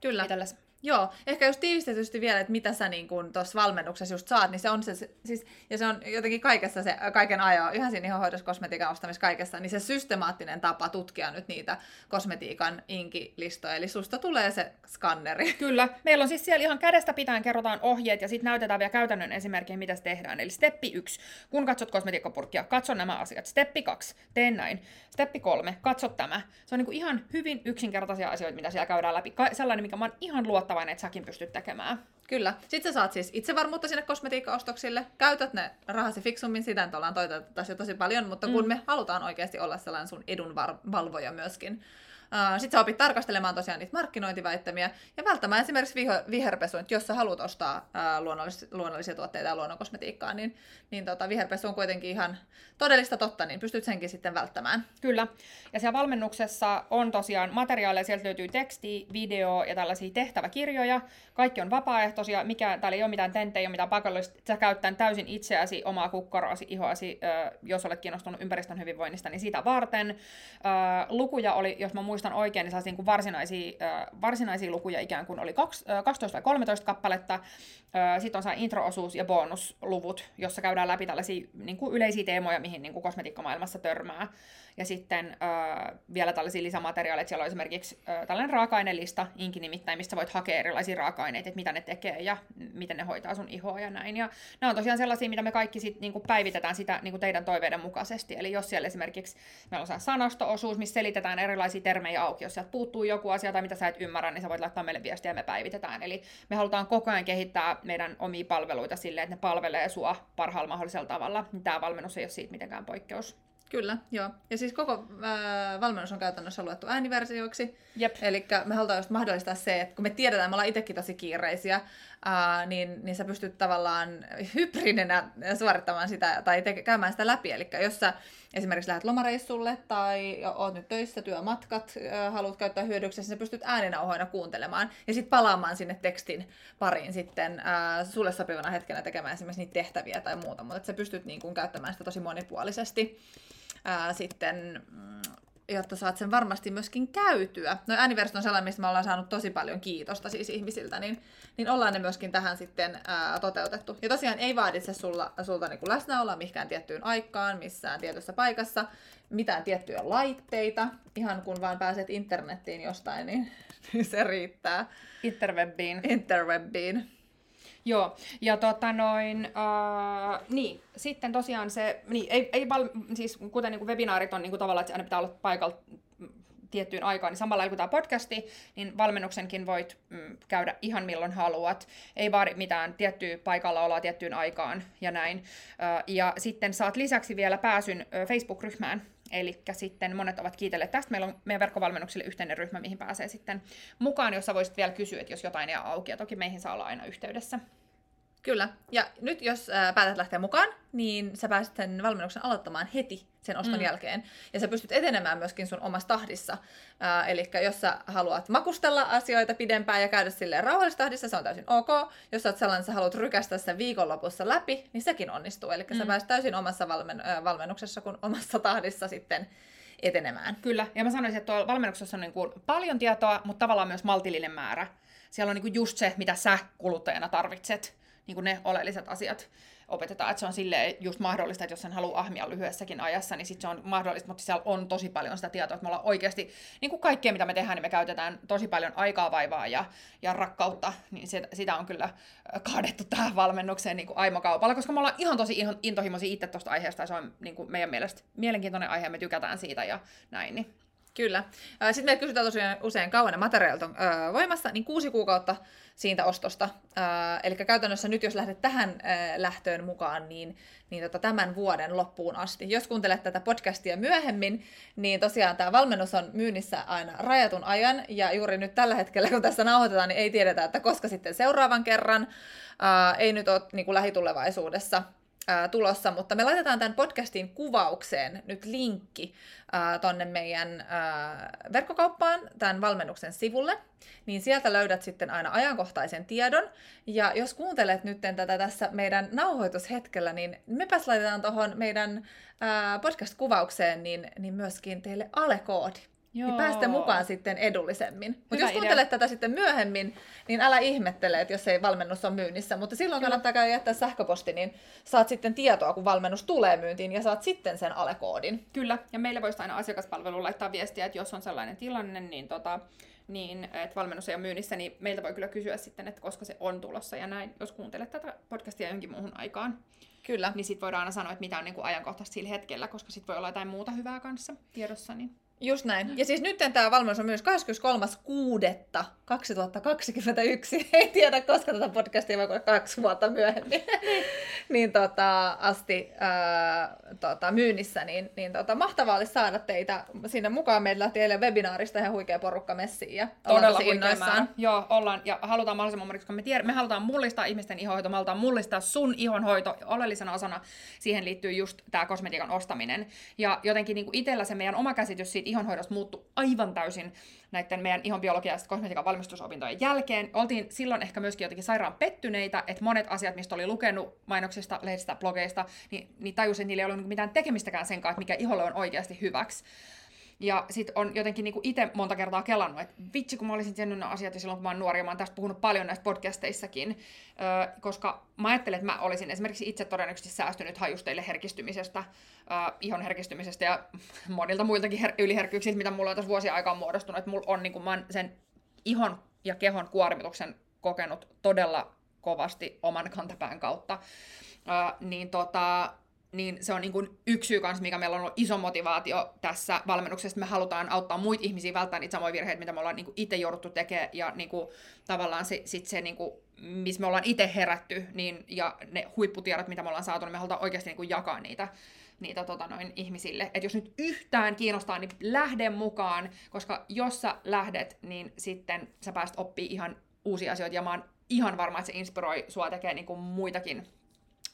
Speaker 1: Kyllä. Itelles. Joo, ehkä just tiivistetysti vielä, että mitä sä niin tuossa valmennuksessa just saat, niin se on se, siis, ja se on jotenkin kaikessa se, kaiken ajoa, yhä siinä ihohoidossa, kosmetiikan ostamisessa, kaikessa, niin se systemaattinen tapa tutkia nyt niitä kosmetiikan inkilistoja, eli susta tulee se skanneri.
Speaker 2: Kyllä, meillä on siis siellä ihan kädestä pitäen kerrotaan ohjeet, ja sitten näytetään vielä käytännön esimerkkejä, mitä se tehdään. Eli steppi 1, kun katsot kosmetiikkapurkkia, katso nämä asiat. Steppi 2, tee näin. Steppi 3, katso tämä. Se on niin ihan hyvin yksinkertaisia asioita, mitä siellä käydään läpi. Ka- sellainen, mikä mä oon ihan luottavainen luottavainen, että säkin pystyt tekemään.
Speaker 1: Kyllä. Sitten sä saat siis itsevarmuutta sinne kosmetiikkaostoksille, käytät ne rahasi fiksummin, sitä nyt ollaan toivottavasti jo tosi paljon, mutta kun mm. me halutaan oikeasti olla sellainen sun edunvalvoja myöskin, Sitten sä opit tarkastelemaan tosiaan niitä markkinointiväittämiä ja välttämään esimerkiksi viho- viherpesu, että jos sä haluat ostaa uh, luonnollis- luonnollisia tuotteita ja luonnonkosmetiikkaa, niin, niin tota, viherpesu on kuitenkin ihan todellista totta, niin pystyt senkin sitten välttämään.
Speaker 2: Kyllä. Ja siellä valmennuksessa on tosiaan materiaaleja, sieltä löytyy teksti, video ja tällaisia tehtäväkirjoja. Kaikki on vapaaehtoisia, mikä, täällä ei ole mitään tenttejä, ei ole mitään pakollista. Sä käyttää täysin itseäsi, omaa kukkaroasi, ihoasi, jos olet kiinnostunut ympäristön hyvinvoinnista, niin sitä varten. Lukuja oli, jos mä muistan, muistan oikein, niin sellaisia niin kuin varsinaisia, varsinaisia lukuja ikään kuin oli 12 vai 13 kappaletta. Sitten on saa intro-osuus ja bonusluvut, jossa käydään läpi tällaisia niin kuin yleisiä teemoja, mihin niin kuin kosmetiikkamaailmassa törmää. Ja sitten äh, vielä tällaisia lisämateriaaleja, siellä on esimerkiksi äh, tällainen raaka-ainelista, inki nimittäin, mistä voit hakea erilaisia raaka-aineita, että mitä ne tekee ja miten ne hoitaa sun ihoa ja näin. Ja nämä on tosiaan sellaisia, mitä me kaikki sit, niin kuin päivitetään sitä niin kuin teidän toiveiden mukaisesti. Eli jos siellä esimerkiksi meillä on sanasto-osuus, missä selitetään erilaisia termejä auki, jos sieltä puuttuu joku asia tai mitä sä et ymmärrä, niin sä voit laittaa meille viestiä ja me päivitetään. Eli me halutaan koko ajan kehittää meidän omia palveluita silleen, että ne palvelee sua parhaalla mahdollisella tavalla. Tämä valmennus ei ole siitä mitenkään poikkeus.
Speaker 1: Kyllä, joo. Ja siis koko äh, valmennus on käytännössä luettu ääniversioiksi. Eli me halutaan just mahdollistaa se, että kun me tiedetään, me ollaan itsekin tosi kiireisiä, äh, niin, niin sä pystyt tavallaan hybridinä suorittamaan sitä tai te- käymään sitä läpi. Eli jos sä esimerkiksi lähdet lomareissulle tai oot nyt töissä, työmatkat, äh, haluat käyttää hyödyksi, niin sä pystyt ääninauhoina kuuntelemaan ja sitten palaamaan sinne tekstin pariin sitten äh, sulle sopivana hetkenä tekemään esimerkiksi niitä tehtäviä tai muuta, mutta sä pystyt niin kun, käyttämään sitä tosi monipuolisesti. ää, sitten mm, jotta saat sen varmasti myöskin käytyä. No Anniversary on sellainen, mistä me ollaan saanut tosi paljon kiitosta siis ihmisiltä, niin, niin ollaan ne myöskin tähän sitten ää, toteutettu. Ja tosiaan ei vaaditse sulla, sulta niin läsnäoloa mihinkään tiettyyn aikaan, missään tietyssä paikassa, mitään tiettyjä laitteita, ihan kun vaan pääset internettiin jostain, niin se riittää.
Speaker 2: Interwebbiin.
Speaker 1: Interwebbiin.
Speaker 2: Joo, ja tota noin, äh, niin, sitten tosiaan se, niin, ei, ei val, siis kuten niin kuin webinaarit on niin kuin tavallaan, että aina pitää olla paikalla tiettyyn aikaan, niin samalla kuin tämä podcasti, niin valmennuksenkin voit mm, käydä ihan milloin haluat. Ei vaadi mitään tiettyä paikalla olla tiettyyn aikaan ja näin. Äh, ja sitten saat lisäksi vielä pääsyn Facebook-ryhmään, Eli sitten monet ovat kiitelleet tästä. Meillä on meidän verkkovalmennuksille yhteinen ryhmä, mihin pääsee sitten mukaan, jossa voisit vielä kysyä, että jos jotain ei auki. Ja toki meihin saa olla aina yhteydessä.
Speaker 1: Kyllä. Ja nyt jos ää, päätät lähteä mukaan, niin sä pääset sen valmennuksen aloittamaan heti sen oston mm. jälkeen. Ja sä pystyt etenemään myöskin sun omassa tahdissa. eli jos sä haluat makustella asioita pidempään ja käydä silleen rauhallisessa tahdissa, se on täysin ok. Jos sä oot sellainen, sä haluat rykästä sen viikonlopussa läpi, niin sekin onnistuu. Eli mm. sä pääset täysin omassa valmen, äh, valmennuksessa kuin omassa tahdissa sitten etenemään.
Speaker 2: Kyllä, ja mä sanoisin, että tuolla valmennuksessa on niin kuin paljon tietoa, mutta tavallaan myös maltillinen määrä. Siellä on niin kuin just se, mitä sä kuluttajana tarvitset niin kuin ne oleelliset asiat opetetaan, että se on sille just mahdollista, että jos sen haluaa ahmia lyhyessäkin ajassa, niin sitten se on mahdollista, mutta siellä on tosi paljon sitä tietoa, että me ollaan oikeasti, niin kuin kaikkea mitä me tehdään, niin me käytetään tosi paljon aikaa, vaivaa ja, ja rakkautta, niin sitä, sitä on kyllä kaadettu tähän valmennukseen niin kuin aimokaupalla, koska me ollaan ihan tosi intohimoisia itse tuosta aiheesta, ja se on niin kuin meidän mielestä mielenkiintoinen aihe, me tykätään siitä ja näin. Niin.
Speaker 1: Kyllä. Sitten meiltä kysytään tosiaan usein kauan ne materiaalit on voimassa, niin kuusi kuukautta siitä ostosta. Eli käytännössä nyt, jos lähdet tähän öö, lähtöön mukaan, niin, niin tota, tämän vuoden loppuun asti. Jos kuuntelet tätä podcastia myöhemmin, niin tosiaan tämä valmennus on myynnissä aina rajatun ajan, ja juuri nyt tällä hetkellä, kun tässä nauhoitetaan, niin ei tiedetä, että koska sitten seuraavan kerran. Ei nyt ole niin kuin lähitulevaisuudessa ää, tulossa, mutta me laitetaan tämän podcastin kuvaukseen nyt linkki ää, tonne meidän ää, verkkokauppaan, tämän valmennuksen sivulle, niin sieltä löydät sitten aina ajankohtaisen tiedon, ja jos kuuntelet nyt tätä tässä meidän nauhoitushetkellä, niin mepäs laitetaan tuohon meidän ää, podcast-kuvaukseen niin, niin myöskin teille alekoodi. Joo. Niin päästä mukaan sitten edullisemmin. Mutta jos kuuntelet tätä sitten myöhemmin, niin älä ihmettele, että jos ei valmennus on myynnissä. Mutta silloin Kyllä. kannattaa käydä jättää sähköposti, niin saat sitten tietoa, kun valmennus tulee myyntiin, ja saat sitten sen alekoodin.
Speaker 2: Kyllä, ja meille voisi aina asiakaspalvelu laittaa viestiä, että jos on sellainen tilanne, niin tota, niin että valmennus ei ole myynnissä, niin meiltä voi kyllä kysyä sitten, että koska se on tulossa ja näin, jos kuuntelet tätä podcastia jonkin muuhun aikaan.
Speaker 1: Kyllä.
Speaker 2: Niin sitten voidaan aina sanoa, että mitä on niin kuin ajankohtaisesti sillä hetkellä, koska sitten voi olla jotain muuta hyvää kanssa tiedossa. Niin
Speaker 1: Just näin. Ja siis nyt tämä valmennus on myös 23.6.2021. Ei tiedä, koska tätä podcastia voi kaksi vuotta myöhemmin. niin tota, asti ää, tota, myynnissä. Niin, niin tota, mahtavaa olisi saada teitä sinne mukaan. Meillä lähti eilen webinaarista ihan huikea porukka messiin. Ja
Speaker 2: Todella innoissaan. Joo, ollaan. Ja halutaan mahdollisimman moni, koska me, tiedä, me halutaan mullistaa ihmisten ihonhoito. Me halutaan mullistaa sun ihonhoito. Oleellisena osana siihen liittyy just tämä kosmetiikan ostaminen. Ja jotenkin niin itsellä se meidän oma käsitys siitä ihonhoidosta muuttui aivan täysin näiden meidän ihon biologia- ja kosmetiikan valmistusopintojen jälkeen. Oltiin silloin ehkä myöskin jotenkin sairaan pettyneitä, että monet asiat, mistä oli lukenut mainoksista, lehdistä, blogeista, niin, niin tajusin, että niillä ei ollut mitään tekemistäkään sen kanssa, mikä iholle on oikeasti hyväksi. Ja sit on jotenkin niinku itse monta kertaa kelannut, että vitsi kun mä olisin tiennyt nämä asiat silloin kun mä oon nuori, ja mä oon tästä puhunut paljon näissä podcasteissakin, öö, koska mä ajattelen, että mä olisin esimerkiksi itse todennäköisesti säästynyt hajusteille herkistymisestä, öö, ihon herkistymisestä ja monilta muiltakin her- yliherkkyyksiltä, mitä mulla on tässä vuosia aikaan muodostunut, että mulla on niinku, mä sen ihon ja kehon kuormituksen kokenut todella kovasti oman kantapään kautta. Öö, niin tota, niin se on niin kuin yksi syy kanssa, mikä meillä on ollut iso motivaatio tässä valmennuksessa. Me halutaan auttaa muita ihmisiä välttämään niitä samoja virheitä, mitä me ollaan niin kuin itse jouduttu tekemään. Ja niin kuin, tavallaan se, sit se, niin kuin, missä me ollaan itse herätty, niin, ja ne huipputiedot, mitä me ollaan saatu, niin me halutaan oikeasti niin kuin jakaa niitä niitä tota noin, ihmisille. Että jos nyt yhtään kiinnostaa, niin lähde mukaan, koska jos sä lähdet, niin sitten sä pääst oppii ihan uusia asioita, ja mä oon ihan varma, että se inspiroi sua tekemään niin muitakin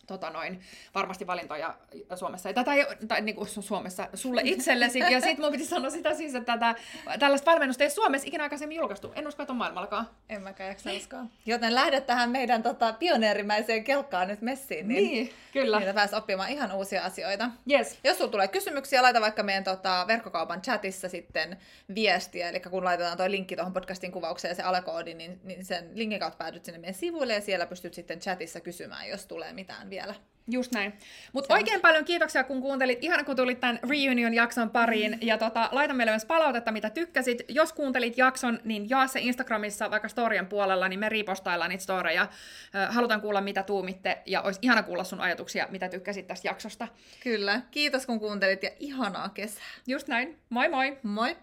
Speaker 2: tota noin, varmasti valintoja Suomessa. Tätä ei, tai niin kuin Suomessa sulle itsellesi. ja sitten mun piti sanoa sitä siis, että tätä, tällaista valmennusta ei Suomessa ikinä aikaisemmin julkaistu. En usko, että on maailmallakaan.
Speaker 1: En mäkään jaksa uskoa. Joten lähdet tähän meidän tota, pioneerimäiseen kelkkaan nyt messiin. Niin,
Speaker 2: Niin, kyllä.
Speaker 1: Niin pääs oppimaan ihan uusia asioita.
Speaker 2: Yes.
Speaker 1: Jos sulla tulee kysymyksiä, laita vaikka meidän tota, verkkokaupan chatissa sitten viestiä, eli kun laitetaan tuo linkki tuohon podcastin kuvaukseen ja se alekoodi, niin, niin sen linkin kautta päädyt sinne meidän sivuille ja siellä pystyt sitten chatissa kysymään, jos tulee mitään vielä.
Speaker 2: Just näin. Mutta oikein paljon kiitoksia, kun kuuntelit. Ihana, kun tulit tämän Reunion-jakson pariin. Ja tota, laita meille myös palautetta, mitä tykkäsit. Jos kuuntelit jakson, niin jaa se Instagramissa vaikka storien puolella, niin me ripostaillaan niitä storeja. Halutaan kuulla, mitä tuumitte, ja olisi ihana kuulla sun ajatuksia, mitä tykkäsit tästä jaksosta.
Speaker 1: Kyllä. Kiitos, kun kuuntelit, ja ihanaa kesää.
Speaker 2: Just näin. Moi moi!
Speaker 1: Moi!